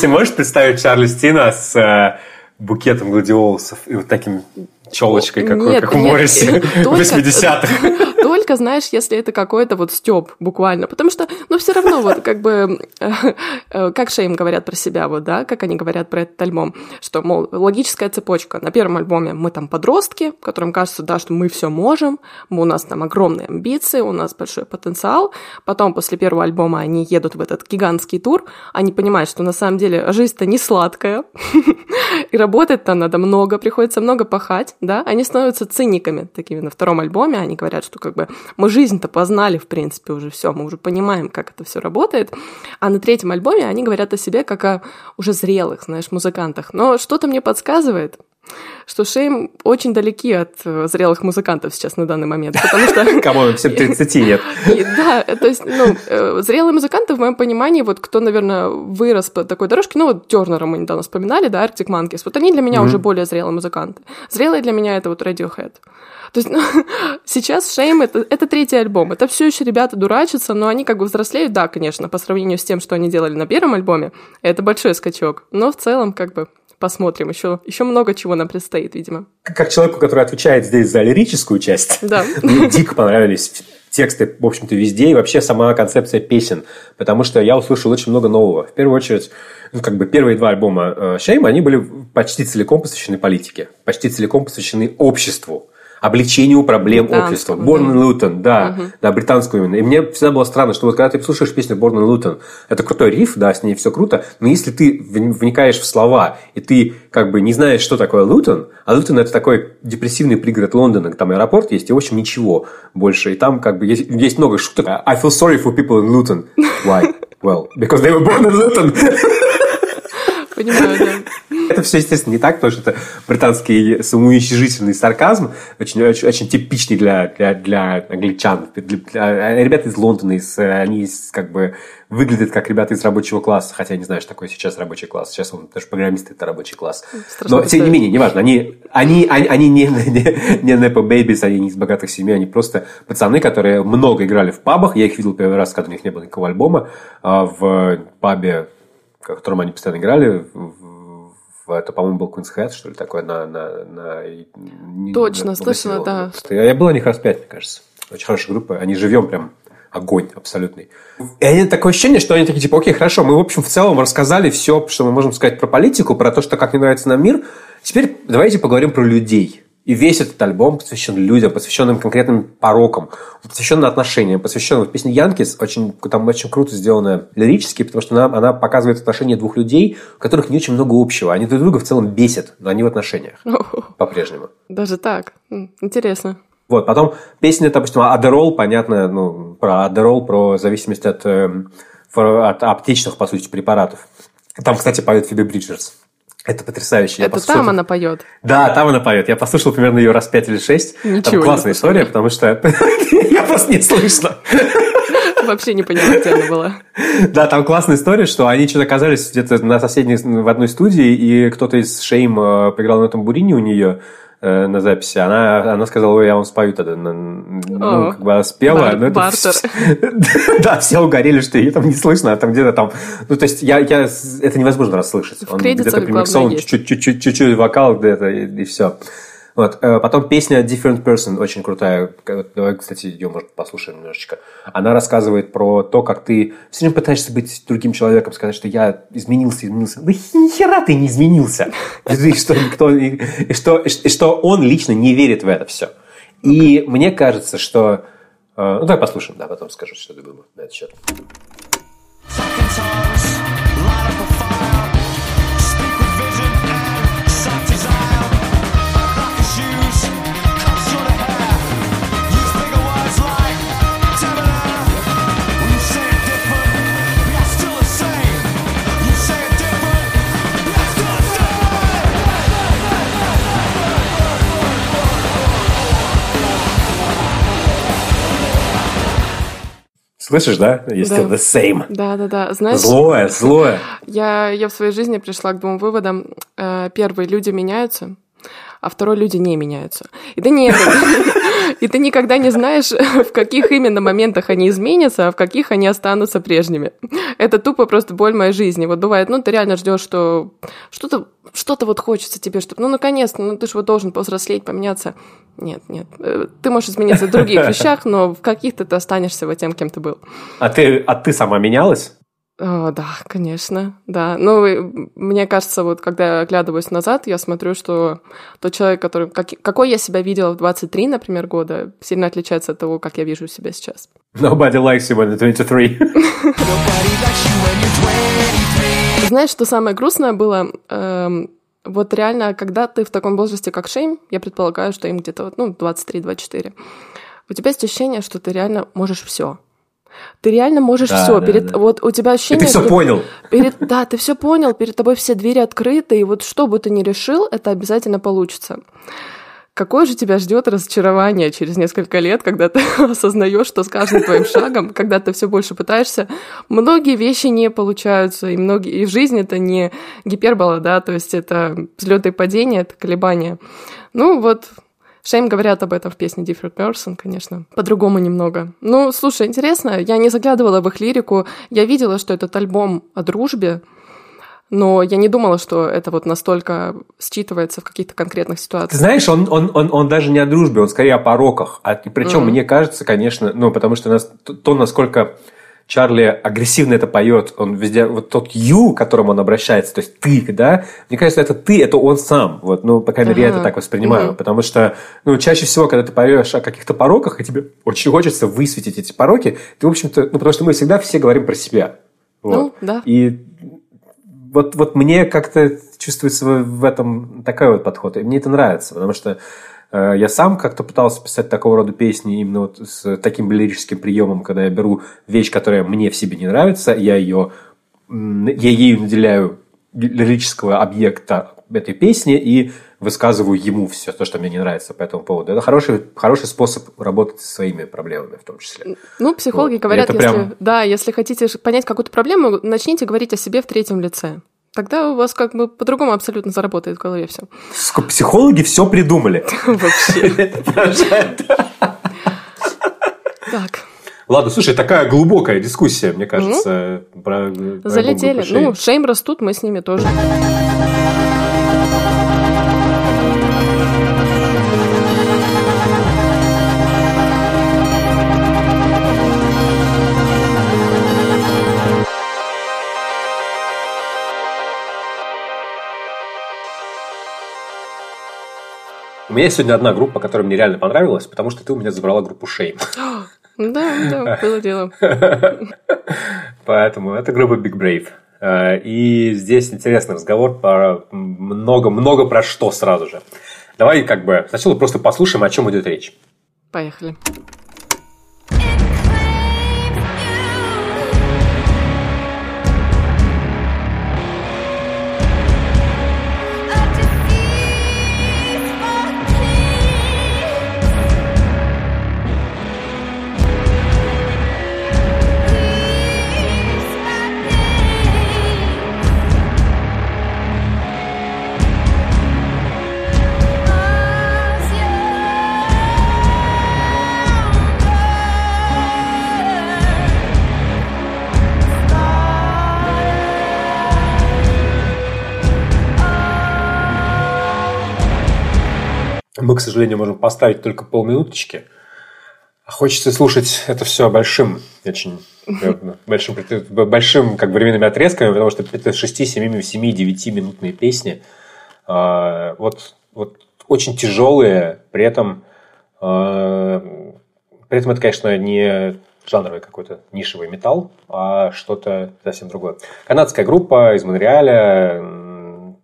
Ты можешь представить Чарли Стина с э, букетом гладиолусов и вот таким челочкой, какой, Нет, как у нет, Морриси только- 80-х. Только, знаешь, если это какой-то вот стёб буквально. Потому что, ну, все равно вот как бы, э, э, как Шейм говорят про себя, вот, да, как они говорят про этот альбом, что, мол, логическая цепочка. На первом альбоме мы там подростки, которым кажется, да, что мы все можем, мы- у нас там огромные амбиции, у нас большой потенциал. Потом, после первого альбома, они едут в этот гигантский тур, они понимают, что на самом деле жизнь-то не сладкая, и работать-то надо много, приходится много пахать, да, они становятся циниками такими на втором альбоме, они говорят, что как бы мы жизнь-то познали, в принципе, уже все, мы уже понимаем, как это все работает, а на третьем альбоме они говорят о себе как о уже зрелых, знаешь, музыкантах, но что-то мне подсказывает, что Шейм очень далеки от э, зрелых музыкантов сейчас на данный момент, потому что... Кому всем 30 нет. И, Да, то есть, ну, э, зрелые музыканты, в моем понимании, вот кто, наверное, вырос по такой дорожке, ну, вот Тернера мы недавно вспоминали, да, Arctic Monkeys, вот они для меня уже более зрелые музыканты. Зрелые для меня это вот Radiohead. То есть ну, сейчас Shame это, это третий альбом. Это все еще ребята дурачатся, но они как бы взрослеют, да, конечно, по сравнению с тем, что они делали на первом альбоме. Это большой скачок. Но в целом, как бы, посмотрим. Еще, еще много чего нам предстоит, видимо. Как человеку, который отвечает здесь за лирическую часть, Да. мне дико понравились тексты, в общем-то, везде, и вообще сама концепция песен, потому что я услышал очень много нового. В первую очередь, ну, как бы первые два альбома э, Шейма, они были почти целиком посвящены политике, почти целиком посвящены обществу, облегчению проблем общества. Born in Luton, да, да, британскую именно. И мне всегда было странно, что вот когда ты слушаешь песню in Luton, это крутой риф, да, с ней все круто, но если ты вни- вникаешь в слова, и ты как бы не знаешь, что такое Лутон, а Лутон это такой депрессивный пригород Лондона, там аэропорт есть, и в общем ничего больше. И там как бы есть, есть много шуток. I feel sorry for people in Luton. Why? Well, because they were born in Luton. Понимаю, да. Это все, естественно, не так, потому что это британский самоуничижительный сарказм, очень, очень, очень типичный для, для, для англичан. Для- для- ребята из Лондона, из, они из, как бы выглядят как ребята из рабочего класса, хотя я не знаю, что такое сейчас рабочий класс. Сейчас он даже программисты это рабочий класс. Страшно Но, тем не менее, неважно, они, они, они, они не, не, не Nepo Babies, они не из богатых семей, они просто пацаны, которые много играли в пабах. Я их видел первый раз, когда у них не было никакого альбома, а, в пабе, в котором они постоянно играли, это, по-моему, был Queen's Head, что ли, такое, на... на, на Точно, на- слышала, на- да. Я, я был на них раз пять, мне кажется. Очень хорошая группа. Они живем прям огонь абсолютный. И они такое ощущение, что они такие, типа, окей, хорошо, мы, в общем, в целом рассказали все, что мы можем сказать про политику, про то, что как не нравится нам мир. Теперь давайте поговорим про людей. И весь этот альбом посвящен людям, посвященным конкретным порокам, посвящен отношениям, посвящен вот песне Янкис, очень, там очень круто сделана лирически, потому что она, она показывает отношения двух людей, у которых не очень много общего. Они друг друга в целом бесят, но они в отношениях по-прежнему. Даже так. Интересно. Вот, потом песня, допустим, Адерол, понятно, ну, про Адерол, про зависимость от, эм, от аптечных, по сути, препаратов. Там, кстати, поет Фиби Бриджерс. Это потрясающе. Я это послушал там она поет. Да, там она поет. Я послушал примерно ее раз пять или шесть. Ничего Там классная история, потому что я просто не слышно. Вообще не поняла, где она была. Да, там классная история, что они что-то оказались где-то на соседней, в одной студии, и кто-то из Шейм э, поиграл на тамбурине у нее э, на записи. Она, она сказала, ой, я вам спою тогда. На- Ну, О, как бы она спела. бар- но это бартер. Да, все угорели, что ее там не слышно, а там где-то там... Ну, то есть, я, я, это невозможно расслышать. В Он где-то примиксован, чуть-чуть, вокал где-то, и, все. Вот. э, Потом песня Different Person, очень крутая. Давай, кстати, ее, может, послушаем немножечко. Она рассказывает про то, как ты все время пытаешься быть другим человеком, сказать, что я изменился, изменился. Да ни хера ты не изменился. И что, кто- и- что, и что он лично не верит в это все. И мне кажется, что... э, Ну, давай послушаем, да, потом скажу, что ты думаю на этот счет. Слышишь, да? Есть Да. the same. Да-да-да. Знаешь, Злое, злое. я, я в своей жизни пришла к двум выводам. Э, Первый, люди меняются, а второй, люди не меняются. И ты не и ты никогда не знаешь, в каких именно моментах они изменятся, а в каких они останутся прежними. Это тупо просто боль моей жизни. Вот бывает, ну, ты реально ждешь, что что-то что-то вот хочется тебе, чтобы, ну, наконец-то, ну, ты же вот должен повзрослеть, поменяться. Нет, нет. Э, Ты можешь измениться в других вещах, но в каких-то ты останешься вот тем, кем ты был. А ты, а ты сама менялась? О, да, конечно, да. Ну, мне кажется, вот когда я оглядываюсь назад, я смотрю, что тот человек, который, как- какой я себя видела в 23, например, года, сильно отличается от того, как я вижу себя сейчас. Nobody likes you when you're 23. Знаешь, что самое грустное было? Эм, вот реально, когда ты в таком возрасте, как Шейм, я предполагаю, что им где-то ну, 23-24, у тебя есть ощущение, что ты реально можешь все. Ты реально можешь Да, все. да, перед да. вот у тебя И ощущение, ты все что понял. перед да, ты все понял, перед тобой все двери открыты, и вот что бы ты ни решил, это обязательно получится. Какое же тебя ждет разочарование через несколько лет, когда ты осознаешь, что с каждым твоим шагом, когда ты все больше пытаешься, многие вещи не получаются, и многие и в жизни это не гипербола, да, то есть это взлеты и падения, это колебания. Ну вот, Шейм говорят об этом в песне Different Person, конечно. По-другому немного. Ну, слушай, интересно, я не заглядывала в их лирику. Я видела, что этот альбом о дружбе, но я не думала, что это вот настолько считывается в каких-то конкретных Ты ситуациях. знаешь, он, он, он, он даже не о дружбе, он скорее о пороках. А, причем, Мгм. мне кажется, конечно, ну, потому что нас, то, насколько Чарли агрессивно это поет, он везде, вот тот «ю», к которому он обращается, то есть «ты», да, мне кажется, это «ты», это он сам, вот, ну, по крайней мере, я это Ага. так воспринимаю, Мгм. потому что, ну, чаще всего, когда ты поешь о каких-то пороках, и тебе очень хочется высветить эти пороки, ты, в общем-то, ну, потому что мы всегда все говорим про себя, вот. Ну, да. И вот, вот мне как-то чувствуется в этом такой вот подход. И мне это нравится, потому что э, я сам как-то пытался писать такого рода песни именно вот с таким лирическим приемом, когда я беру вещь, которая мне в себе не нравится, я ее я ею наделяю лирического объекта этой песни и высказываю ему все то, что мне не нравится по этому поводу. Это хороший, хороший способ работать со своими проблемами в том числе. Ну, психологи Вот. Говорят, если, прям- да, если хотите понять какую-то проблему, начните говорить о себе в третьем лице. Тогда у вас как бы по-другому абсолютно заработает в голове все. Психологи все придумали. Вообще. Так, Ладно, слушай, такая глубокая дискуссия, мне кажется, про про альбом залетели. группы Шейн. Ну, шейм растут, мы с ними тоже. У меня есть сегодня одна группа, которая мне реально понравилась, потому что ты у меня забрала группу Shame. Да, да, было дело. Поэтому это группа Big Brave. Э, И здесь интересный разговор про много-много про что сразу же. Давай как бы сначала просто послушаем, о чем идет речь. Поехали. Мы, к сожалению, можем поставить только полминуточки. А хочется слушать это все большим, очень э, большим, большим как временными отрезками, потому что это 6, 7, 7, 9 минутные песни. А, Вот, вот очень тяжелые, при этом, а, при этом это, конечно, не жанровый какой-то нишевый металл, а что-то совсем другое. Канадская группа из Монреаля,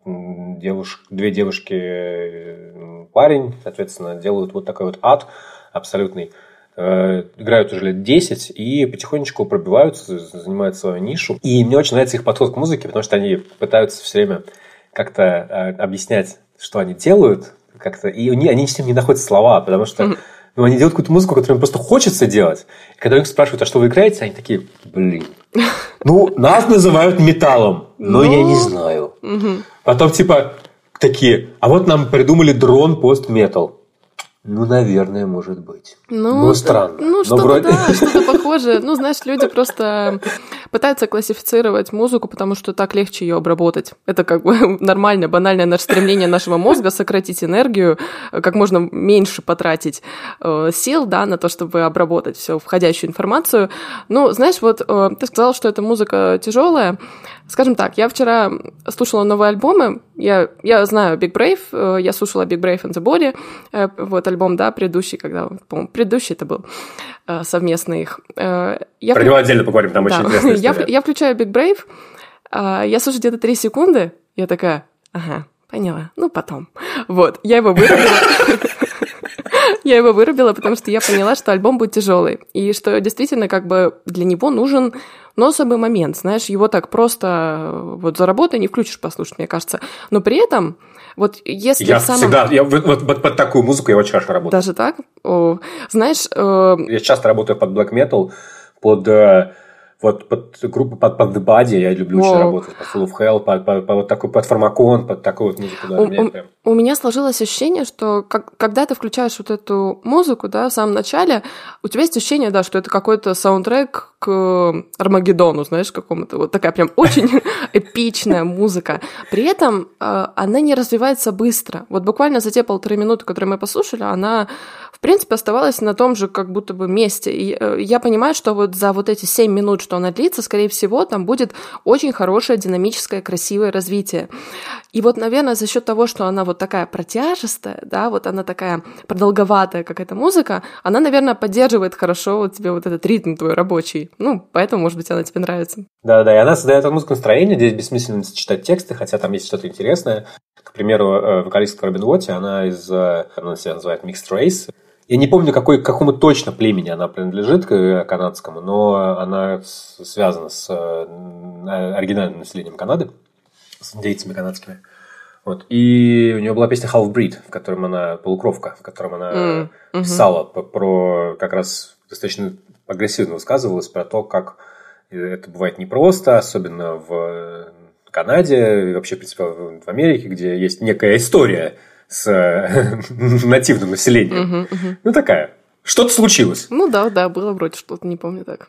девуш- две девушки, э, парень, соответственно, делают вот такой вот ад абсолютный. Э, Играют уже лет 10 и потихонечку пробиваются, занимают свою нишу. И мне очень нравится их подход к музыке, потому что они пытаются все время как-то э, объяснять, что они делают, как-то, и они, они с ним не находят слова, потому что ну, они делают какую-то музыку, которую им просто хочется делать. И когда их спрашивают, а что вы играете, они такие, блин, ну, нас называют металлом, но я не Ну. знаю. Мгм. Потом типа такие, а вот нам придумали дрон пост-метал. Ну, наверное, может быть. Ну, Ну, странно. Ну, Но что-то, вроде- да, что-то похожее. Ну, знаешь, люди просто пытаются классифицировать музыку, потому что так легче ее обработать. Это как бы нормальное, банальное наше стремление нашего мозга сократить энергию, э, как можно меньше потратить э, сил, да, на то, чтобы обработать всю входящую информацию. Ну, знаешь, вот э, ты сказал, что эта музыка тяжелая. Скажем так, я вчера слушала новые альбомы. Я, я знаю Big Brave, э, я слушала Big Brave and the Body, э, вот альбом, да, предыдущий, когда, по-моему, предыдущий это был э, совместный их. Я Про вклю- него отдельно поговорим, там очень да. интересная я, история. я включаю Big Brave, а, я слушаю где-то 3 секунды, я такая, ага, поняла, ну потом. Вот, я его вырубила. Я его вырубила, потому что я поняла, что альбом будет тяжелый. И что действительно как бы для него нужен но особый момент, знаешь, его так просто э, вот за работой не включишь послушать, мне кажется. Но при этом, вот если Я в самом... всегда, я, вот, вот- вот под такую музыку я очень хорошо работаю. Даже так? О, знаешь, э, Я часто работаю под black metal, под э, вот под группу под, под The Body, я люблю очень О. работать, под Full of Hell, под, под- под вот такой, под Фармакон, под такую вот музыку, да, У- мне у- прям- У меня сложилось ощущение, что как- когда ты включаешь вот эту музыку, да, в самом начале, у тебя есть ощущение, да, что это какой-то саундтрек к Армагеддону, знаешь, какому-то. Вот такая прям очень эпичная музыка. При этом э, она не развивается быстро. Вот буквально за те полторы минуты, которые мы послушали, она, в принципе, оставалась на том же как будто бы месте. И э, я понимаю, что вот за вот эти семь минут, что она длится, скорее всего, там будет очень хорошее, динамическое, красивое развитие. И вот, наверное, за счет того, что она вот такая протяжестая, да, вот она такая продолговатая какая-то музыка, она, наверное, поддерживает хорошо вот тебе вот этот ритм твой рабочий. Ну, поэтому, может быть, она тебе нравится. Да-да, и она создает музыку настроение, здесь бессмысленно читать тексты, хотя там есть что-то интересное. К примеру, э, вокалистка Робин Уотти, она из, э, она себя называет Mixed Race. Я не помню, какой, к какому точно племени она принадлежит, к э, канадскому, но она связана с оригинальным населением Канады, с индейцами канадскими. Вот. И у нее была песня Half Breed, в котором она полукровка, в котором она М, мгм. писала по- про как раз достаточно агрессивно высказывалась про то, как это бывает непросто, особенно в Канаде вообще, в принципе, в Америке, где есть некая история с нативным населением. Ну, такая. Что-то случилось. Ну да, да, было вроде что-то, не помню так.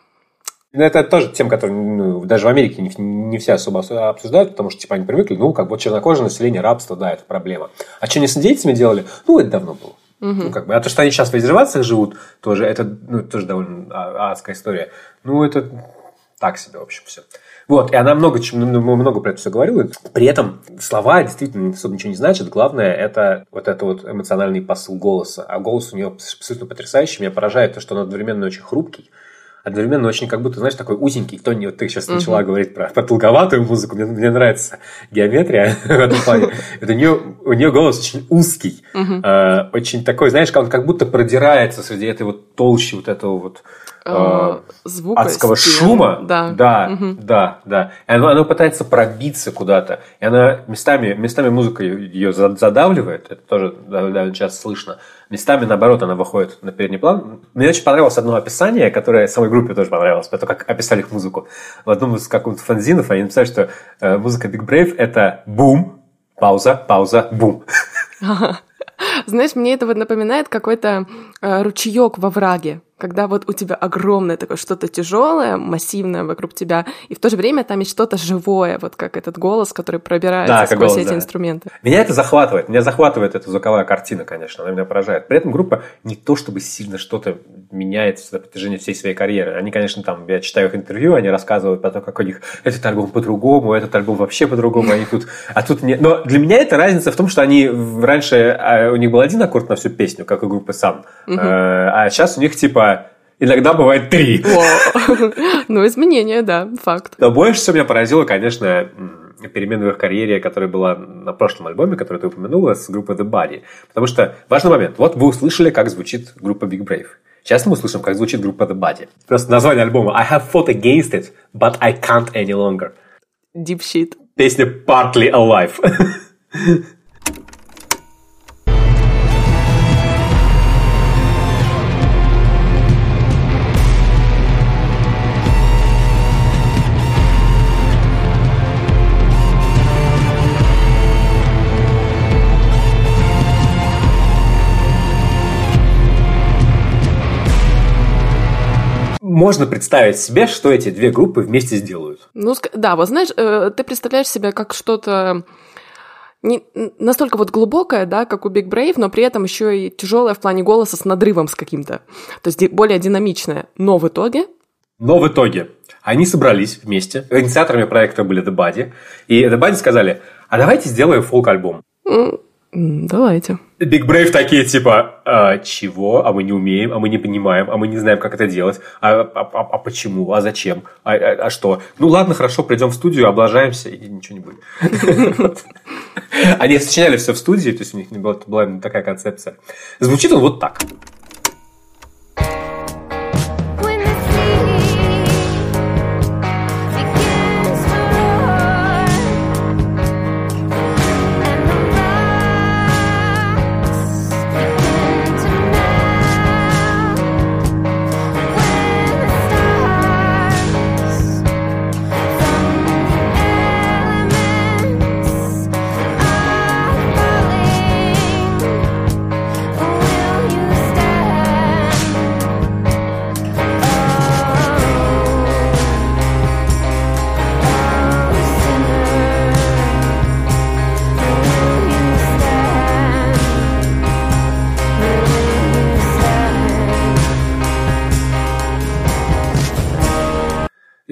Это тоже тема, которую ну, даже в Америке не, не все особо ос- обсуждают, потому что типа они привыкли, ну, как вот чернокожее население, рабство, да, это проблема. А что они с индейцами делали? Ну, это давно было. Ну, как бы, а то, что они сейчас в резервациях живут, тоже, это ну, тоже довольно а- адская история. Ну, это так себе, в общем, все. Вот, и она много, ну, много про это все говорила. При этом слова действительно особо ничего не значат. Главное, это вот это вот эмоциональный посыл голоса. А голос у нее абсолютно потрясающий. Меня поражает то, что он одновременно очень хрупкий, одновременно очень как будто, знаешь, такой узенький. Кто не, вот ты сейчас начала говорить про продолговатую музыку, мне, мне нравится геометрия в этом плане. Это у нее, у нее голос очень узкий, э, очень такой, знаешь, он как будто продирается среди этой вот толщи вот этого вот Э, Звука, адского стен, шума. Да. да, Мгм. да, да. И оно, оно пытается пробиться куда-то. И она местами, местами музыка ее за- задавливает, это тоже довольно часто слышно. Местами, наоборот, она выходит на передний план. Мне очень понравилось одно описание, которое самой группе тоже понравилось, про то, как описали их музыку. В одном из каких-то фанзинов они написали, что э, музыка Big Brave – это бум, пауза, пауза, бум. Знаешь, мне это вот напоминает какой-то э, ручеек во враге, когда вот у тебя огромное такое что-то тяжелое, массивное вокруг тебя, и в то же время там есть что-то живое, вот как этот голос, который пробирается Да, сквозь голос, эти да. инструменты. Меня это захватывает. Меня захватывает эта звуковая картина, конечно. Она меня поражает. При этом группа не то чтобы сильно что-то меняет на протяжении всей своей карьеры. Они, конечно, там, я читаю их интервью, они рассказывают про то, как у них этот альбом по-другому, этот альбом вообще по-другому. Они тут... А тут не... Но для меня это разница в том, что они раньше... а, У них был один аккорд на всю песню, как у группы Сам. А сейчас у них типа иногда бывает три. Ну, изменения, да, факт. Но больше всего меня поразило, конечно, м, перемена в их карьере, которая была на прошлом альбоме, который ты упомянула, с группой The Body. Потому что важный момент. Вот вы услышали, как звучит группа Big Brave. Сейчас мы услышим, как звучит группа The Body. Просто название альбома I have fought against it, but I can't any longer. Deep shit. Песня Partly Alive. Можно представить себе, что эти две группы вместе сделают. Ну, да, вот знаешь, э, ты представляешь себя как что-то не настолько вот глубокое, да, как у Big Brave, но при этом еще и тяжелое в плане голоса с надрывом с каким-то. То есть более динамичное. Но в итоге Но в итоге они собрались вместе. Инициаторами проекта были The Body. И The Body сказали, а давайте сделаем фолк-альбом. м, давайте. Big Brave такие типа, «А, чего? А мы не умеем, а мы не понимаем, а мы не знаем, как это делать. А, а- а- а почему? А зачем? А, а- а что? Ну ладно, хорошо, придем в студию, облажаемся, и ничего не будет. Они сочиняли все в студии, то есть у них была, такая концепция. Звучит он вот так.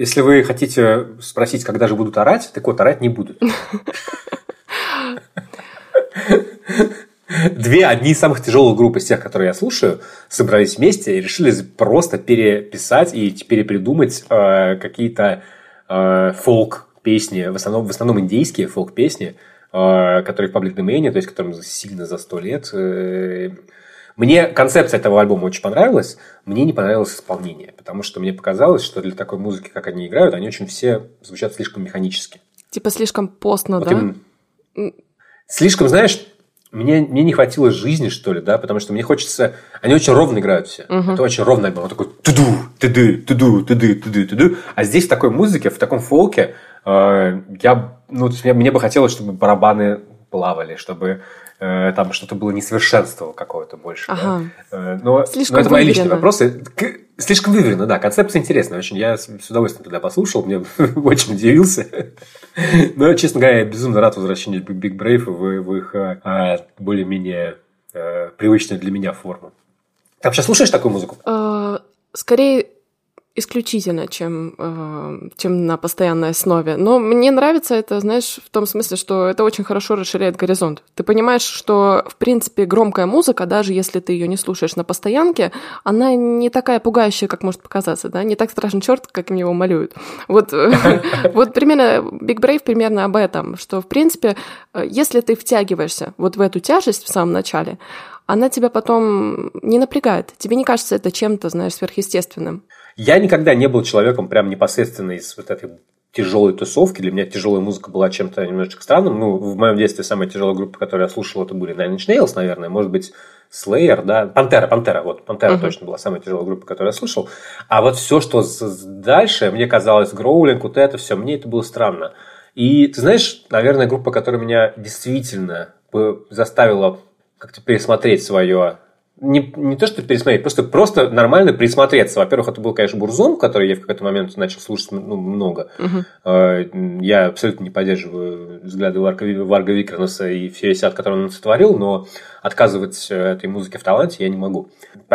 Если вы хотите спросить, когда же будут орать, так вот, орать не будут. Две, одни из самых тяжелых групп из тех, которые я слушаю, собрались вместе и решили просто переписать и перепридумать э, какие-то э, фолк-песни, в основном, в основном индейские фолк-песни, э, которые в паблик домене, то есть которым сильно за сто лет. Э, Мне концепция этого альбома очень понравилась, мне не понравилось исполнение, потому что мне показалось, что для такой музыки, как они играют, они очень все звучат слишком механически. Типа слишком постно, Вот да? именно. Слишком, знаешь, мне, мне не хватило жизни, что ли, да, потому что мне хочется... Они очень ровно играют все. Это очень ровный альбом. Он такой туду, туду, туду, туду, туду, туду. А здесь в такой музыке, в таком фолке, э, я, ну, мне, мне бы хотелось, чтобы барабаны плавали, чтобы там что-то было несовершенство какое-то больше. да. Ага. Э, но, Слишком но это мои личные вопросы. Слишком выверено, да. Концепция интересная очень. Я с удовольствием туда послушал, мне очень удивился. Но, честно говоря, я безумно рад возвращению Big Brave в, в их э, э, более-менее э, привычную для меня форму. Ты вообще слушаешь такую музыку? Э, Скорее исключительно, чем, э, чем на постоянной основе. Но мне нравится это, знаешь, в том смысле, что это очень хорошо расширяет горизонт. Ты понимаешь, что, в принципе, громкая музыка, даже если ты ее не слушаешь на постоянке, она не такая пугающая, как может показаться, да, не так страшен черт, как им его малюют. Вот, вот примерно Big Brave примерно об этом, что, в принципе, э, если ты втягиваешься вот в эту тяжесть в самом начале, она тебя потом не напрягает. Тебе не кажется это чем-то, знаешь, сверхъестественным. Я никогда не был человеком прям непосредственно из вот этой тяжелой тусовки. Для меня тяжелая музыка была чем-то немножечко странным. Ну, в моем детстве самая тяжелая группа, которую я слушал, это были Nine Inch Nails, наверное. Может быть, Slayer, да. Пантера, Пантера, вот. Пантера Мгм. точно была самая тяжелая группа, которую я слушал. А вот все, что дальше, мне казалось, Гроулинг, вот это все, мне это было странно. И ты знаешь, наверное, группа, которая меня действительно заставила как-то пересмотреть свое не, не то, что пересмотреть, просто, просто нормально присмотреться. Во-первых, это был, конечно, Бурзум, который я в какой-то момент начал слушать ну, много. Э, Я абсолютно не поддерживаю взгляды Варга, Варга Викернеса и все висят, которые он сотворил, но отказывать э, этой музыке в таланте я не могу.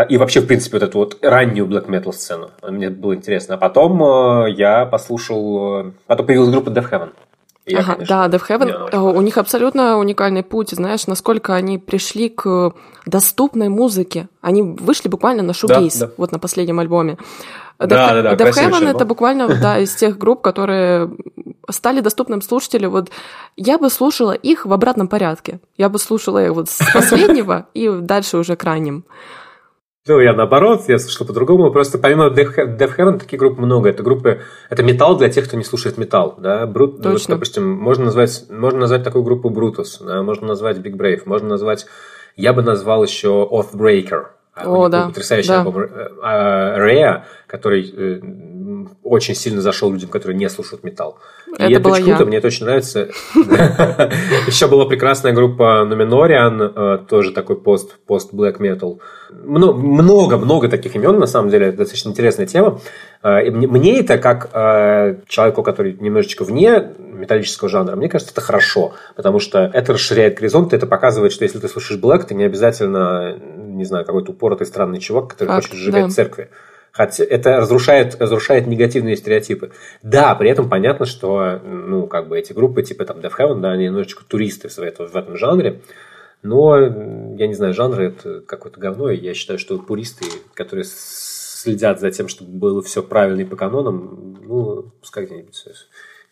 И вообще, в принципе, вот эту вот раннюю black metal сцену. Мне было интересно. А потом э, я послушал... Потом появилась группа Death Heaven. Я, Ага, конечно, да, Death Heaven, э, у них абсолютно уникальный путь, знаешь, насколько они пришли к доступной музыке. Они вышли буквально на шугейс, да. вот на последнем альбоме. Да, Death- да, да, Death красивейший Heaven это буквально да, из тех групп, которые стали доступным слушателю. Вот я бы слушала их в обратном порядке. Я бы слушала их вот с последнего и дальше уже к ранним. Ну, я наоборот, я слушал по-другому. Просто помимо Death He- Death Heaven таких групп много. Это группы, это металл для тех, кто не слушает металл. Да? Брут, Точно. вот, допустим, можно назвать, можно назвать такую группу Brutus, да? можно назвать Big Brave, можно назвать, я бы назвал еще Oathbreaker. О, да, Потрясающий да. альбом э, Rhea, который э, очень сильно зашел людям, которые не слушают металл. И Это это была очень круто, я. мне это очень нравится. Еще была прекрасная группа Numenorian, э, тоже такой пост, пост black metal. Много-много таких имен, на самом деле, это достаточно интересная тема. Э, и Мне это, как э, человеку, который немножечко вне металлического жанра, мне кажется, это хорошо, потому что это расширяет горизонт, это показывает, что если ты слушаешь Black, ты не обязательно, не знаю, какой-то упоротый странный чувак, который хочет сжигать церкви. Хотя это разрушает, разрушает негативные стереотипы. Да, при этом понятно, что ну, как бы эти группы, типа там Death Heaven, да, они немножечко туристы в, этом- в этом жанре. Но, я не знаю, жанры это какое-то говно. Я считаю, что пуристы, которые следят за тем, чтобы было все правильно и по канонам, ну, пускай где-нибудь,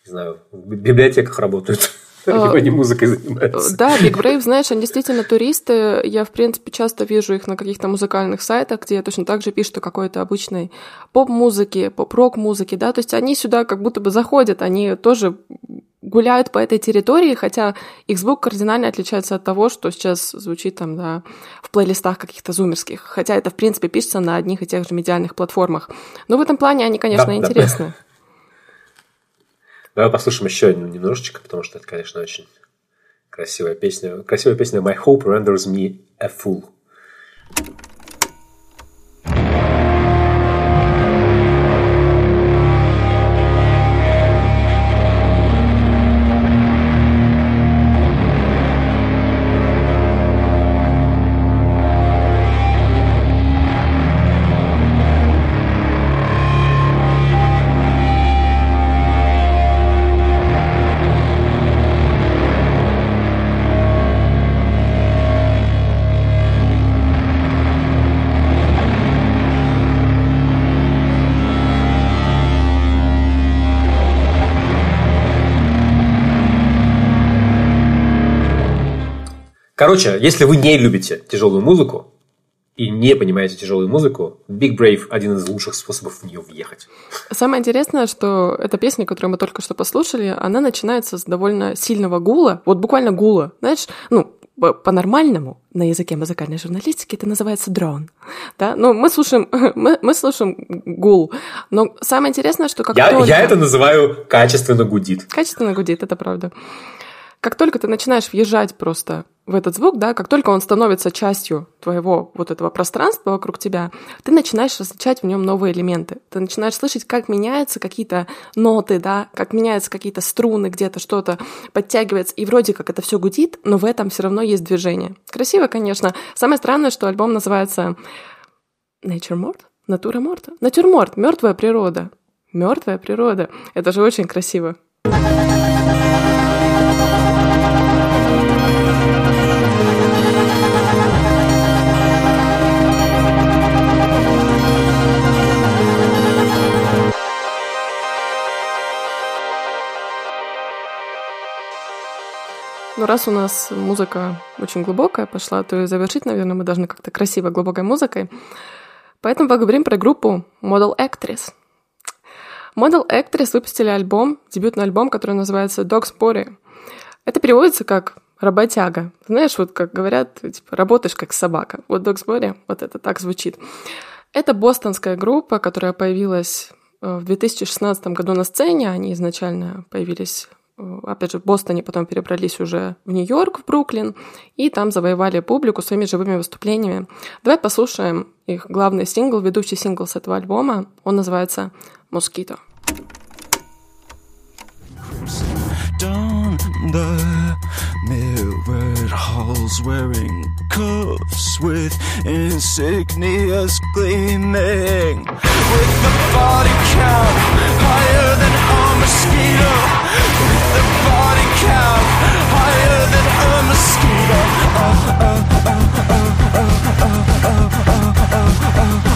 не знаю, в би- библиотеках работают. Они музыкой занимаются. Да, Big Brave, знаешь, они действительно туристы. Я, в принципе, часто вижу их на каких-то музыкальных сайтах, где точно так же пишут о какой-то обычной поп-музыке, поп-рок-музыке, да, то есть они сюда как будто бы заходят, они тоже гуляют по этой территории, хотя их звук кардинально отличается от того, что сейчас звучит там, да, в плейлистах каких-то зумерских, хотя это, в принципе, пишется на одних и тех же медиальных платформах. Но в этом плане они, конечно, Да, да. Давай послушаем еще немножечко, потому что это, конечно, очень красивая песня. Красивая песня «My hope renders me a fool». Короче, если вы не любите тяжелую музыку и не понимаете тяжелую музыку, Big Brave один из лучших способов в нее въехать. Самое интересное, что эта песня, которую мы только что послушали, она начинается с довольно сильного гула, вот буквально гула, знаешь, ну, по- по-нормальному на языке музыкальной журналистики это называется дрон, да, ну, мы слушаем, мы, мы слушаем гул, но самое интересное, что как Я, только... я это называю качественно гудит. Качественно гудит, это правда. Как только ты начинаешь въезжать просто в этот звук, да, как только он становится частью твоего вот этого пространства вокруг тебя, ты начинаешь различать в нем новые элементы. Ты начинаешь слышать, как меняются какие-то ноты, да, как меняются какие-то струны, где-то что-то подтягивается, и вроде как это все гудит, но в этом все равно есть движение. Красиво, конечно. Самое странное, что альбом называется Nature Mort? Натура Морта? Натюрморт, мертвая природа. Мертвая природа. Это же очень красиво. Ну, раз у нас музыка очень глубокая пошла, то и завершить, наверное, мы должны как-то красиво глубокой музыкой. Поэтому поговорим про группу Model Actress. Model Actress выпустили альбом, дебютный альбом, который называется Dog's Body. Это переводится как работяга. Знаешь, вот как говорят, типа, работаешь как собака. Вот Dog's Body, вот это так звучит. Это бостонская группа, которая появилась э, в 2016 году на сцене. Они изначально появились, опять же, в Бостоне, потом перебрались уже в Нью-Йорк, в Бруклин, и там завоевали публику своими живыми выступлениями. Давай послушаем их главный сингл, ведущий сингл с этого альбома. Он называется «Москито». Down the mirrored halls wearing cuffs with insignias gleaming with the body count higher than a mosquito with the body count higher than a mosquito oh, oh, oh, oh, oh, oh, oh, oh, oh, Come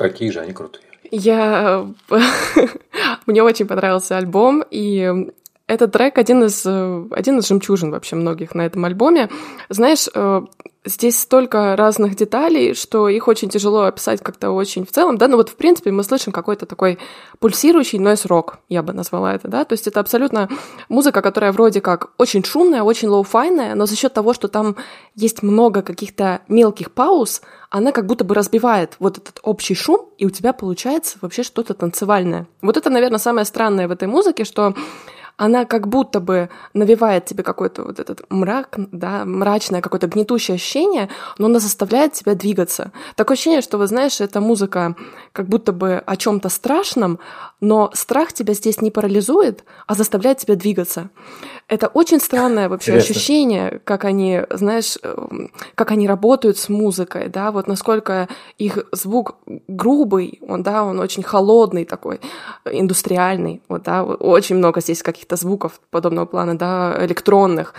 Какие же они крутые. Я... Мне очень понравился альбом, и этот трек один из, э, один из жемчужин вообще многих на этом альбоме. Знаешь, э, здесь столько разных деталей, что их очень тяжело описать как-то очень в целом, да, но вот в принципе мы слышим какой-то такой пульсирующий нойс-рок, я бы назвала это, да, то есть это абсолютно музыка, которая вроде как очень шумная, очень лоу-файная, но за счет того, что там есть много каких-то мелких пауз, она как будто бы разбивает вот этот общий шум, и у тебя получается вообще что-то танцевальное. Вот это, наверное, самое странное в этой музыке, что она как будто бы навевает тебе какой-то вот этот мрак, да, мрачное какое-то гнетущее ощущение, но она заставляет тебя двигаться. Такое ощущение, что, вы знаешь, эта музыка как будто бы о чем-то страшном, но страх тебя здесь не парализует, а заставляет тебя двигаться. Это очень странное вообще Интересно. ощущение, как они, знаешь, эм, как они работают с музыкой, да, вот насколько их звук грубый, он, да, он очень холодный такой, индустриальный, вот, да, очень много здесь каких-то звуков подобного плана, да, электронных.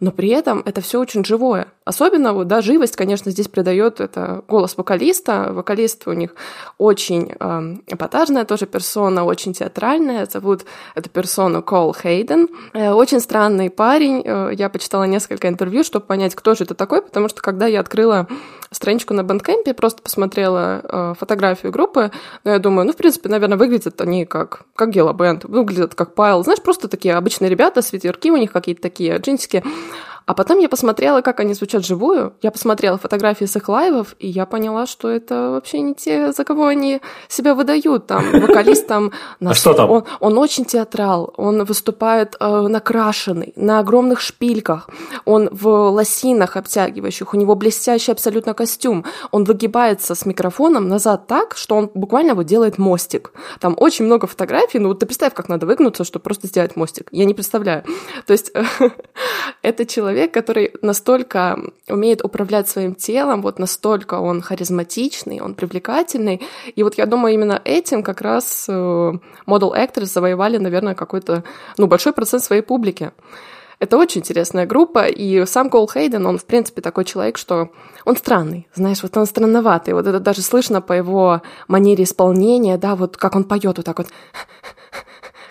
Но при этом это все очень живое. Особенно вот, да, живость, конечно, здесь придает это голос вокалиста. Вокалист у них очень эм, эпатажная тоже персона, очень театральная. Зовут эту персону Кол Хейден. Э, очень странный парень. Э, я почитала несколько интервью, чтобы понять, кто же это такой, потому что когда я открыла страничку на Бандкэмпе, просто посмотрела э, фотографию группы, ну, я думаю, ну, в принципе, наверное, выглядят они как, как Гела Бенд, выглядят как Пайл. Знаешь, просто такие обычные ребята, свитерки у них какие-то такие, джинсики. А потом я посмотрела, как они звучат вживую. Я посмотрела фотографии с их лайвов, и я поняла, что это вообще не те, за кого они себя выдают. Там вокалист там... А что там? Он, он очень театрал, он выступает э, накрашенный, на огромных шпильках, он в лосинах обтягивающих, у него блестящий абсолютно костюм. Он выгибается с микрофоном назад так, что он буквально вот делает мостик. Там очень много фотографий, ну вот ты представь, как надо выгнуться, чтобы просто сделать мостик. Я не представляю. То есть это человек, который настолько умеет управлять своим телом, вот настолько он харизматичный, он привлекательный. И вот я думаю, именно этим как раз э, Model Actors завоевали, наверное, какой-то, ну, большой процент своей публики. Это очень интересная группа, и сам Кол Хейден, он, в принципе, такой человек, что он странный, знаешь, вот он странноватый, вот это даже слышно по его манере исполнения, да, вот как он поет вот так вот,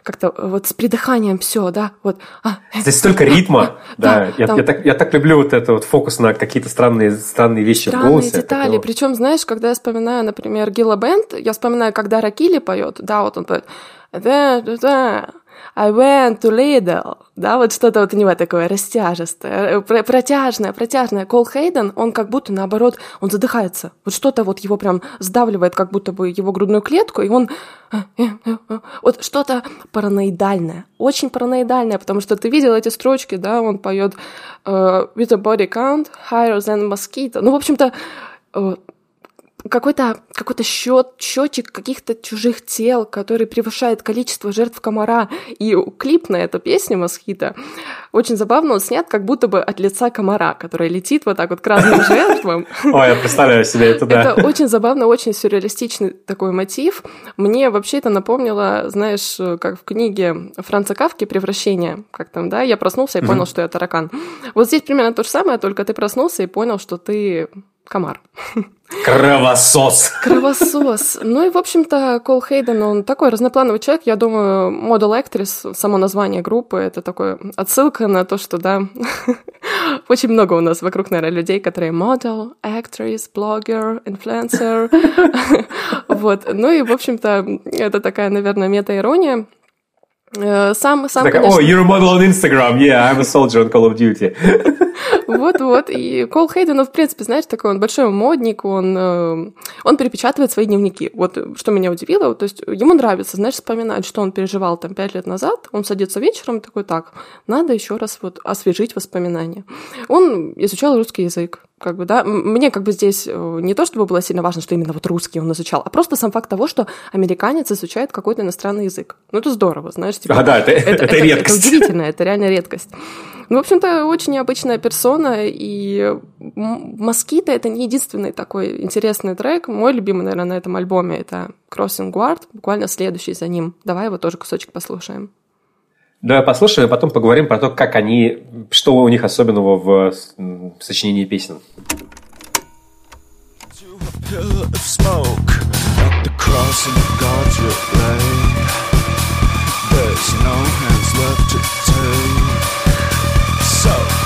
как-то вот с придыханием все, да, вот. а, Здесь столько ритма, да. Да, Я, там- я так, я так люблю вот это вот фокус на какие-то странные, странные вещи в Странные голосе. Это детали. Причем, знаешь, когда я вспоминаю, например, Гилла Бенд, я вспоминаю, когда Ракили поет, да, вот он поет «Да, да, да, I went to Lidl», да, вот что-то вот у него такое растяжестое, э, про- протяжное, протяжное. Кол Хейден, он как будто наоборот, он задыхается. Вот что-то вот его прям сдавливает, как будто бы его грудную клетку, и он э, э, вот что-то параноидальное, очень параноидальное, потому что ты видел эти строчки, да, он поет э, with a body count higher than mosquito. Ну, в общем-то, какой-то какой счет, счетчик каких-то чужих тел, который превышает количество жертв комара. И клип на эту песню «Москита» очень забавно он снят, как будто бы от лица комара, который летит вот так вот к разным жертвам. Ой, я представляю себе это, да. Это очень забавно, очень сюрреалистичный такой мотив. Мне вообще это напомнило, знаешь, как в книге Франца Кавки «Превращение», как там, да, я проснулся и понял, что я таракан. Вот здесь примерно то же самое, только ты проснулся и понял, что ты комар. Кровосос. Кровосос. Ну и, в общем-то, Кол Хейден, он такой разноплановый человек. Я думаю, Model Actress, само название группы, это такое отсылка на то, что, да, очень много у нас вокруг, наверное, людей, которые model, actress, blogger, influencer. Вот. Ну и, в общем-то, это такая, наверное, мета-ирония. Э, Сам, сам, Такая, конечно, oh, you're a model on Instagram. Yeah, I'm a soldier on Call of Duty. Вот-вот. И Кол Хейден, он, в принципе, знаешь, такой он большой модник, он, э, он перепечатывает свои дневники. Вот э, что меня удивило, то есть ему нравится, знаешь, вспоминать, что он переживал там пять лет назад. Он садится вечером такой, так, надо еще раз вот освежить воспоминания. Он изучал русский язык. Как бы, да, мне как бы здесь э, не то, чтобы было сильно важно, что именно вот русский он изучал, а просто сам факт того, что американец изучает какой-то иностранный язык. Ну, это здорово, знаешь, типа, А, да, это- это редкость. Это удивительно, это реально редкость. Ну, в общем-то, очень необычная персона, и «Москита» — это не единственный такой интересный трек. Мой любимый, наверное, на этом альбоме — это «Crossing Guard», буквально следующий за ним. Давай его тоже кусочек послушаем. Давай послушаем, а потом поговорим про то, как они, что у них особенного в сочинении песен.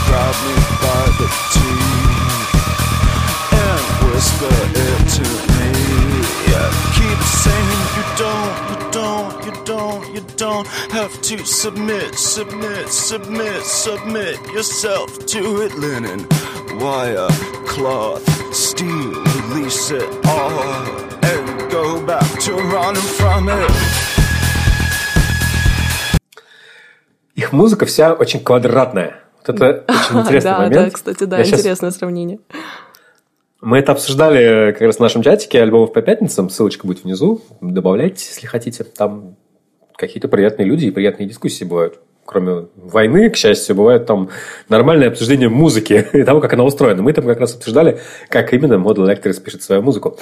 grab me by the teeth whisper it to me. Yeah, keep saying you don't, you don't, you don't, you don't have to submit, submit, submit, submit yourself to it. Linen, wire, cloth, steel, release it all and go back to running from it. Их музыка вся очень квадратная. Вот это очень интересный да, момент. да, кстати, да, Я интересное сравнение. Мы это обсуждали как раз в нашем чатике альбомов по пятницам. Ссылочка будет внизу. Добавляйте, если хотите. Там какие-то приятные люди и приятные дискуссии бывают. Кроме войны, к счастью, бывает там нормальное обсуждение музыки и того, как она устроена. Мы там как раз обсуждали, как именно Model Electress пишет свою музыку.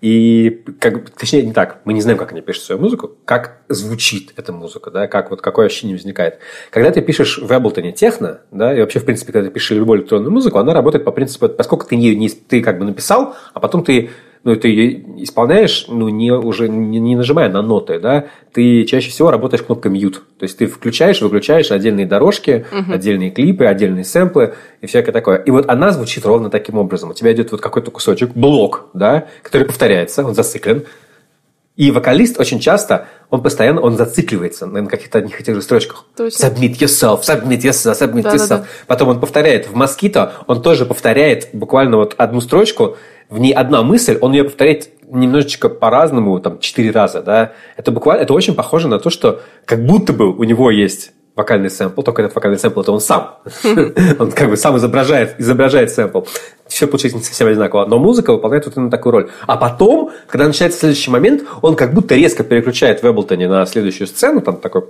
И, как, точнее, не так, мы не знаем, как они пишут свою музыку, как звучит эта музыка, да, как вот какое ощущение возникает. Когда ты пишешь в Ableton техно, да, и вообще, в принципе, когда ты пишешь любую электронную музыку, она работает по принципу, поскольку ты ее не, ты как бы написал, а потом ты ну, ты исполняешь, ну, не, уже не, не нажимая на ноты, да, ты чаще всего работаешь кнопкой mute. То есть, ты включаешь, выключаешь отдельные дорожки, отдельные клипы, отдельные сэмплы и всякое такое. И вот она звучит ровно таким образом. У тебя идет вот какой-то кусочек, блок, да, который повторяется, он зациклен. И вокалист очень часто, он постоянно, он зацикливается на каких-то одних и тех же строчках. Точно. Submit yourself, submit yourself, submit Да-да-да. yourself. Потом он повторяет в Москито, он тоже повторяет буквально вот одну строчку, в ней одна мысль, он ее повторяет немножечко по-разному, там, четыре раза, да. Это буквально, это очень похоже на то, что как будто бы у него есть вокальный сэмпл, только этот вокальный сэмпл это он сам. Он как бы сам изображает, изображает сэмпл. Все получается не совсем одинаково. Но музыка выполняет вот именно такую роль. А потом, когда начинается следующий момент, он как будто резко переключает в Эблтоне на следующую сцену, там такой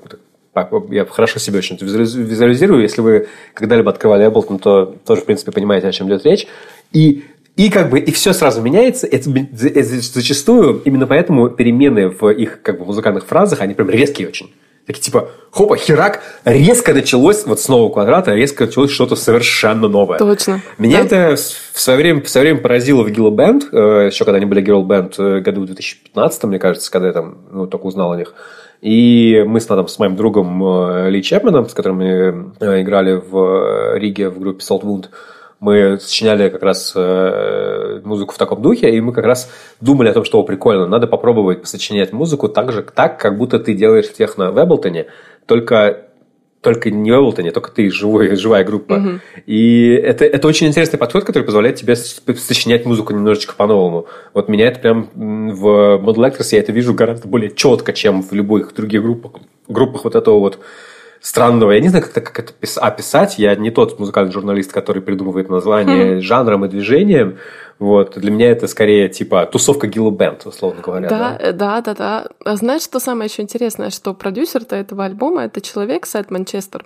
я хорошо себе очень визуализирую. Если вы когда-либо открывали Ableton, то тоже, в принципе, понимаете, о чем идет речь. И и как бы и все сразу меняется. Это, это зачастую именно поэтому перемены в их как бы музыкальных фразах они прям резкие очень. Такие типа, хопа, херак, резко началось, вот с нового квадрата, резко началось что-то совершенно новое. Точно. Меня Да. это в свое время, в свое время поразило в Band, э, еще когда они были Girl Band, э, году в 2015, мне кажется, когда я там ну, только узнал о них. И мы с, там, с моим другом э, Ли Чепменом, с которым мы э, играли в э, Риге в группе Salt Wound, мы сочиняли как раз э, музыку в таком духе, и мы как раз думали о том, что о, прикольно, надо попробовать сочинять музыку так же, так, как будто ты делаешь техно в Эблтоне, только только не в Эблтоне, только ты живой, живая группа. И это, это очень интересный подход, который позволяет тебе сочинять музыку немножечко по-новому. Вот меня это прям в Model Actors я это вижу гораздо более четко, чем в любых других группах, группах вот этого вот странного. Я не знаю, как это, как это пис- описать. Я не тот музыкальный журналист, который придумывает название жанром и движением. Вот. Для меня это скорее типа тусовка Гиллу Бенд, условно говоря. Да, да, да, да. А знаешь, что самое еще интересное, что продюсер-то этого альбома это человек Сайт Манчестер,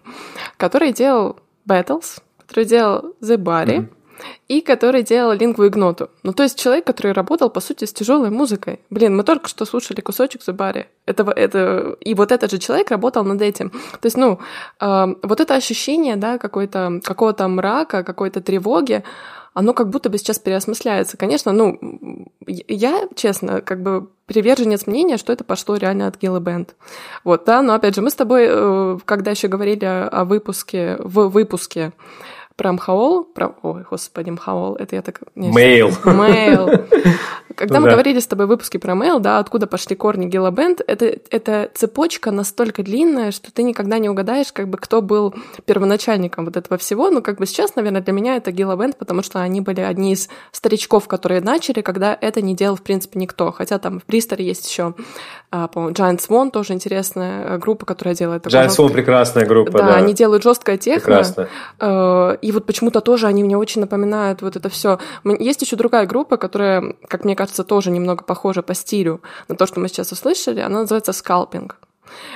который делал Battles, который делал The Barry, и который делал лингву игноту. Ну, то есть человек, который работал, по сути, с тяжелой музыкой. Блин, мы только что слушали кусочек Barry. Это, это, и вот этот же человек работал над этим. То есть, ну, э, вот это ощущение, да, какой-то, какого-то мрака, какой-то тревоги, оно как будто бы сейчас переосмысляется. Конечно, ну, я, честно, как бы приверженец мнения, что это пошло реально от Гилла Бенд. Вот, да, но опять же, мы с тобой, э, когда еще говорили о выпуске, в выпуске про Мхаол, про... Ой, господи, Мхаол, это я так... не- Мейл. Мейл. Когда Ну мы да. говорили с тобой в выпуске про Мейл, да, откуда пошли корни Гилла Бенд, это, это цепочка настолько длинная, что ты никогда не угадаешь, как бы, кто был первоначальником вот этого всего. Ну, как бы сейчас, наверное, для меня это Гилла Бенд, потому что они были одни из старичков, которые начали, когда это не делал, в принципе, никто. Хотя там в Бристоре есть еще, а, по-моему, Giant Swan, тоже интересная э, группа, которая делает... Giant Swan прекрасная группа, да, да. они делают жесткое техно. Прекрасно. Э, И вот почему-то тоже они мне очень напоминают вот это все. Есть еще другая группа, которая, как мне кажется, тоже немного похожа по стилю на то, что мы сейчас услышали. Она называется Скалпинг.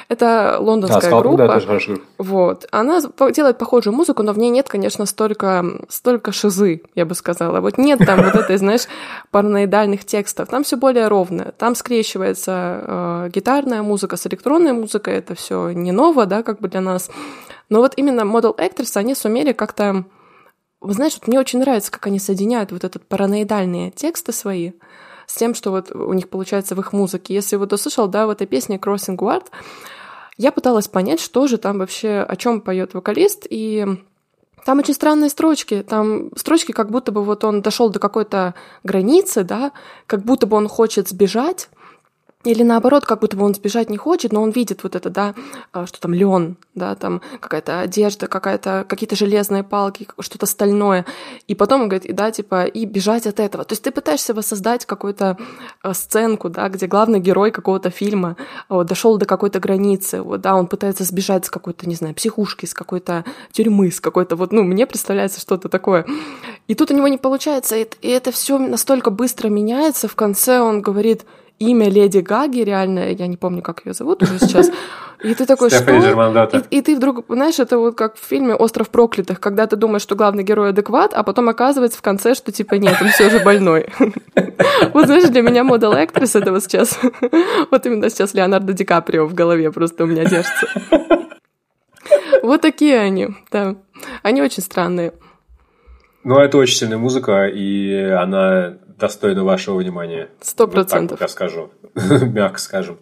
Это Да, лондонская Скалпинг, да, группа. тоже хорошая группа. Вот. Она делает похожую музыку, но в ней нет, конечно, столько, столько шизы, я бы сказала. Вот нет там вот этой, знаешь, параноидальных текстов. Там все более ровно. Там скрещивается э, гитарная музыка с электронной музыкой. Это все не ново, да, как бы для нас. Но вот именно Model Actors, они сумели как-то... Вы знаешь, вот мне очень нравится, как они соединяют вот этот параноидальные тексты свои с тем, что вот у них получается в их музыке. Если вот услышал, да, в этой песне Crossing Guard, я пыталась понять, что же там вообще, о чем поет вокалист, и там очень странные строчки. Там строчки, как будто бы вот он дошел до какой-то границы, да, как будто бы он хочет сбежать, или наоборот, как будто бы он сбежать не хочет, но он видит вот это, да, а, что там лен, да, там какая-то одежда, какая-то, какие-то железные палки, что-то стальное. И потом он говорит, и да, типа, и бежать от этого. То есть ты пытаешься воссоздать какую-то а, сценку, да, где главный герой какого-то фильма вот, дошел до какой-то границы, вот, да, он пытается сбежать с какой-то, не знаю, психушки, с какой-то тюрьмы, с какой-то, вот, ну, мне представляется что-то такое. И тут у него не получается, и и это все настолько быстро меняется. В конце он говорит, имя Леди Гаги, реально, я не помню, как ее зовут уже сейчас. И ты такой, что? И, и ты вдруг, знаешь, это вот как в фильме «Остров проклятых», когда ты думаешь, что главный герой адекват, а потом оказывается в конце, что типа нет, он все же больной. Вот знаешь, для меня модел актрис это вот сейчас, вот именно сейчас Леонардо Ди Каприо в голове просто у меня держится. Вот такие они, да. Они очень странные. Ну, это очень сильная музыка, и она достойна вашего внимания. Сто процентов. вот я скажу, мягко скажем.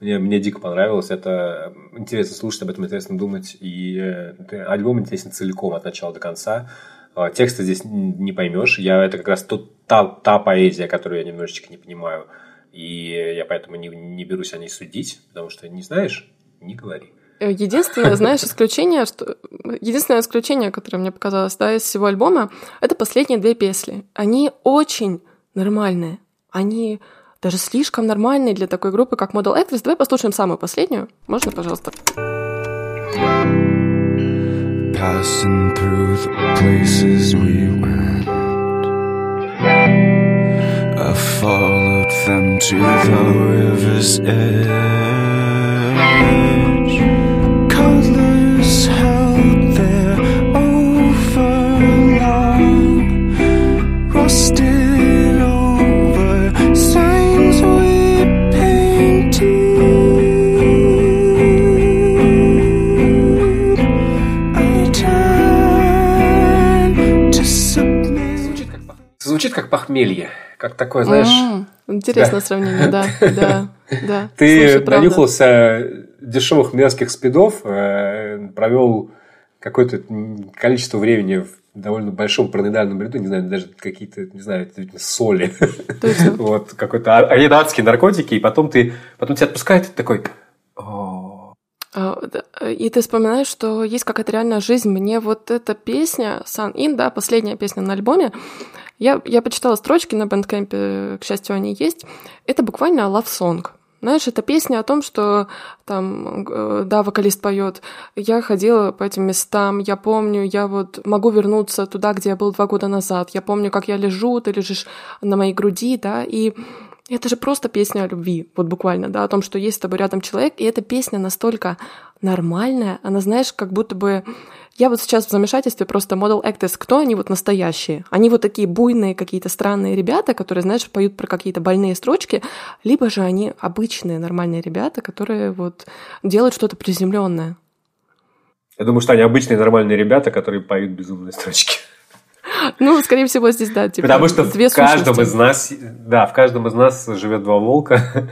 Мне, мне дико понравилось. Это интересно слушать, об этом интересно думать. И э, альбом интересен целиком от начала до конца. А, Текста здесь не поймешь. Я, это как раз тот, та, та поэзия, которую я немножечко не понимаю. И я поэтому не, не берусь о ней судить, потому что не знаешь, не говори. Э, Единственное, знаешь, исключение, что... Единственное исключение, которое мне показалось, да, из всего альбома, это последние две песни. Они очень нормальные. Они даже слишком нормальные для такой группы, как Model Actress. Давай послушаем самую последнюю. Можно, пожалуйста? Passing through the places we went. I followed them to the river's edge. Звучит как похмелье. Как такое, знаешь... М, Интересное сравнение, да, да, да. Ты Слушай, нанюхался дешевых мерзких спидов, э, провел какое-то количество времени в довольно большом параноидальном бреду, не знаю, даже какие-то, не знаю, соли. Вот, какой-то а- какие-то адские наркотики, и потом ты, потом тебя отпускает, и ты такой, «О, А, да, И ты вспоминаешь, что есть какая-то реальная жизнь. Мне вот эта песня, Sun In, да, последняя песня на альбоме, я, я почитала строчки на бэндкэмпе, к счастью, они есть. Это буквально love song. Знаешь, это песня о том, что там, э, да, вокалист поет. Я ходила по этим местам, я помню, я вот могу вернуться туда, где я был два года назад. Я помню, как я лежу, ты лежишь на моей груди, да, и это же просто песня о любви, вот буквально, да, о том, что есть с тобой рядом человек, и эта песня настолько нормальная, она, знаешь, как будто бы... Я вот сейчас в замешательстве просто Model Actors, кто они вот настоящие? Они вот такие буйные какие-то странные ребята, которые, знаешь, поют про какие-то больные строчки, либо же они обычные нормальные ребята, которые вот делают что-то приземленное. Я думаю, что они обычные нормальные ребята, которые поют безумные строчки. Ну, скорее всего, здесь, да, типа, Потому что две в каждом сущности. из нас, да, в каждом из нас живет два волка,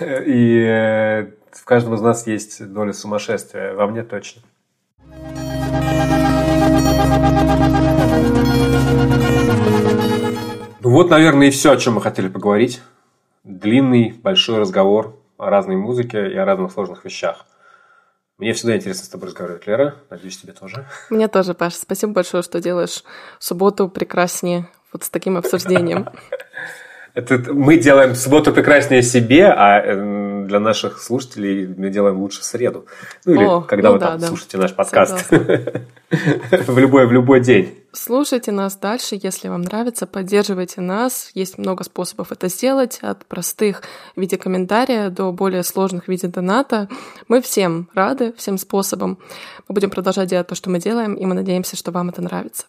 и э, в каждом из нас есть доля сумасшествия. Во мне точно. Ну вот, наверное, и все, о чем мы хотели поговорить. Длинный, большой разговор о разной музыке и о разных сложных вещах. Мне всегда интересно с тобой разговаривать, Лера. Надеюсь, тебе тоже. Мне тоже, Паш, спасибо большое, что делаешь субботу прекраснее вот с таким обсуждением. Это мы делаем субботу прекраснее себе, а э, для наших слушателей мы делаем лучше среду. Ну или О, когда ну вы да, там да. слушаете наш подкаст. В любой, в любой день. Слушайте нас дальше, если вам нравится, поддерживайте нас. Есть много способов это сделать, от простых в виде комментария до более сложных в виде доната. Мы всем рады, всем способам. Мы будем продолжать делать то, что мы делаем, и мы надеемся, что вам это нравится.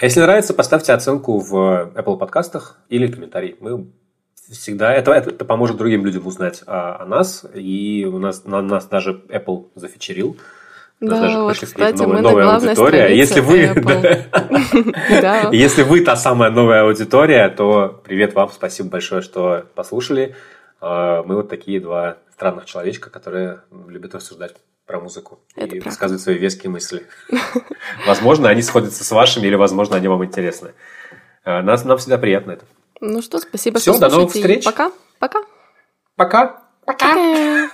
А Если нравится, поставьте оценку в Apple подкастах или комментарий. Мы всегда это, это, это поможет другим людям узнать о, о нас, и у нас на нас даже Apple зафичерил. Да, даже вот, кстати, мы новая, на новая главной аудитория. Если вы. Если вы та самая новая аудитория, то привет вам, спасибо большое, что послушали. А, Мы вот такие два странных человечка, которые любят рассуждать про музыку Это и правда. высказывать свои веские мысли. Возможно, они сходятся с вашими, или, возможно, они вам интересны. А, Нас, нам всегда приятно это. Ну что, спасибо, Всё, что до новых слушаете. и встреч. Пока. Пока. Пока! Пока.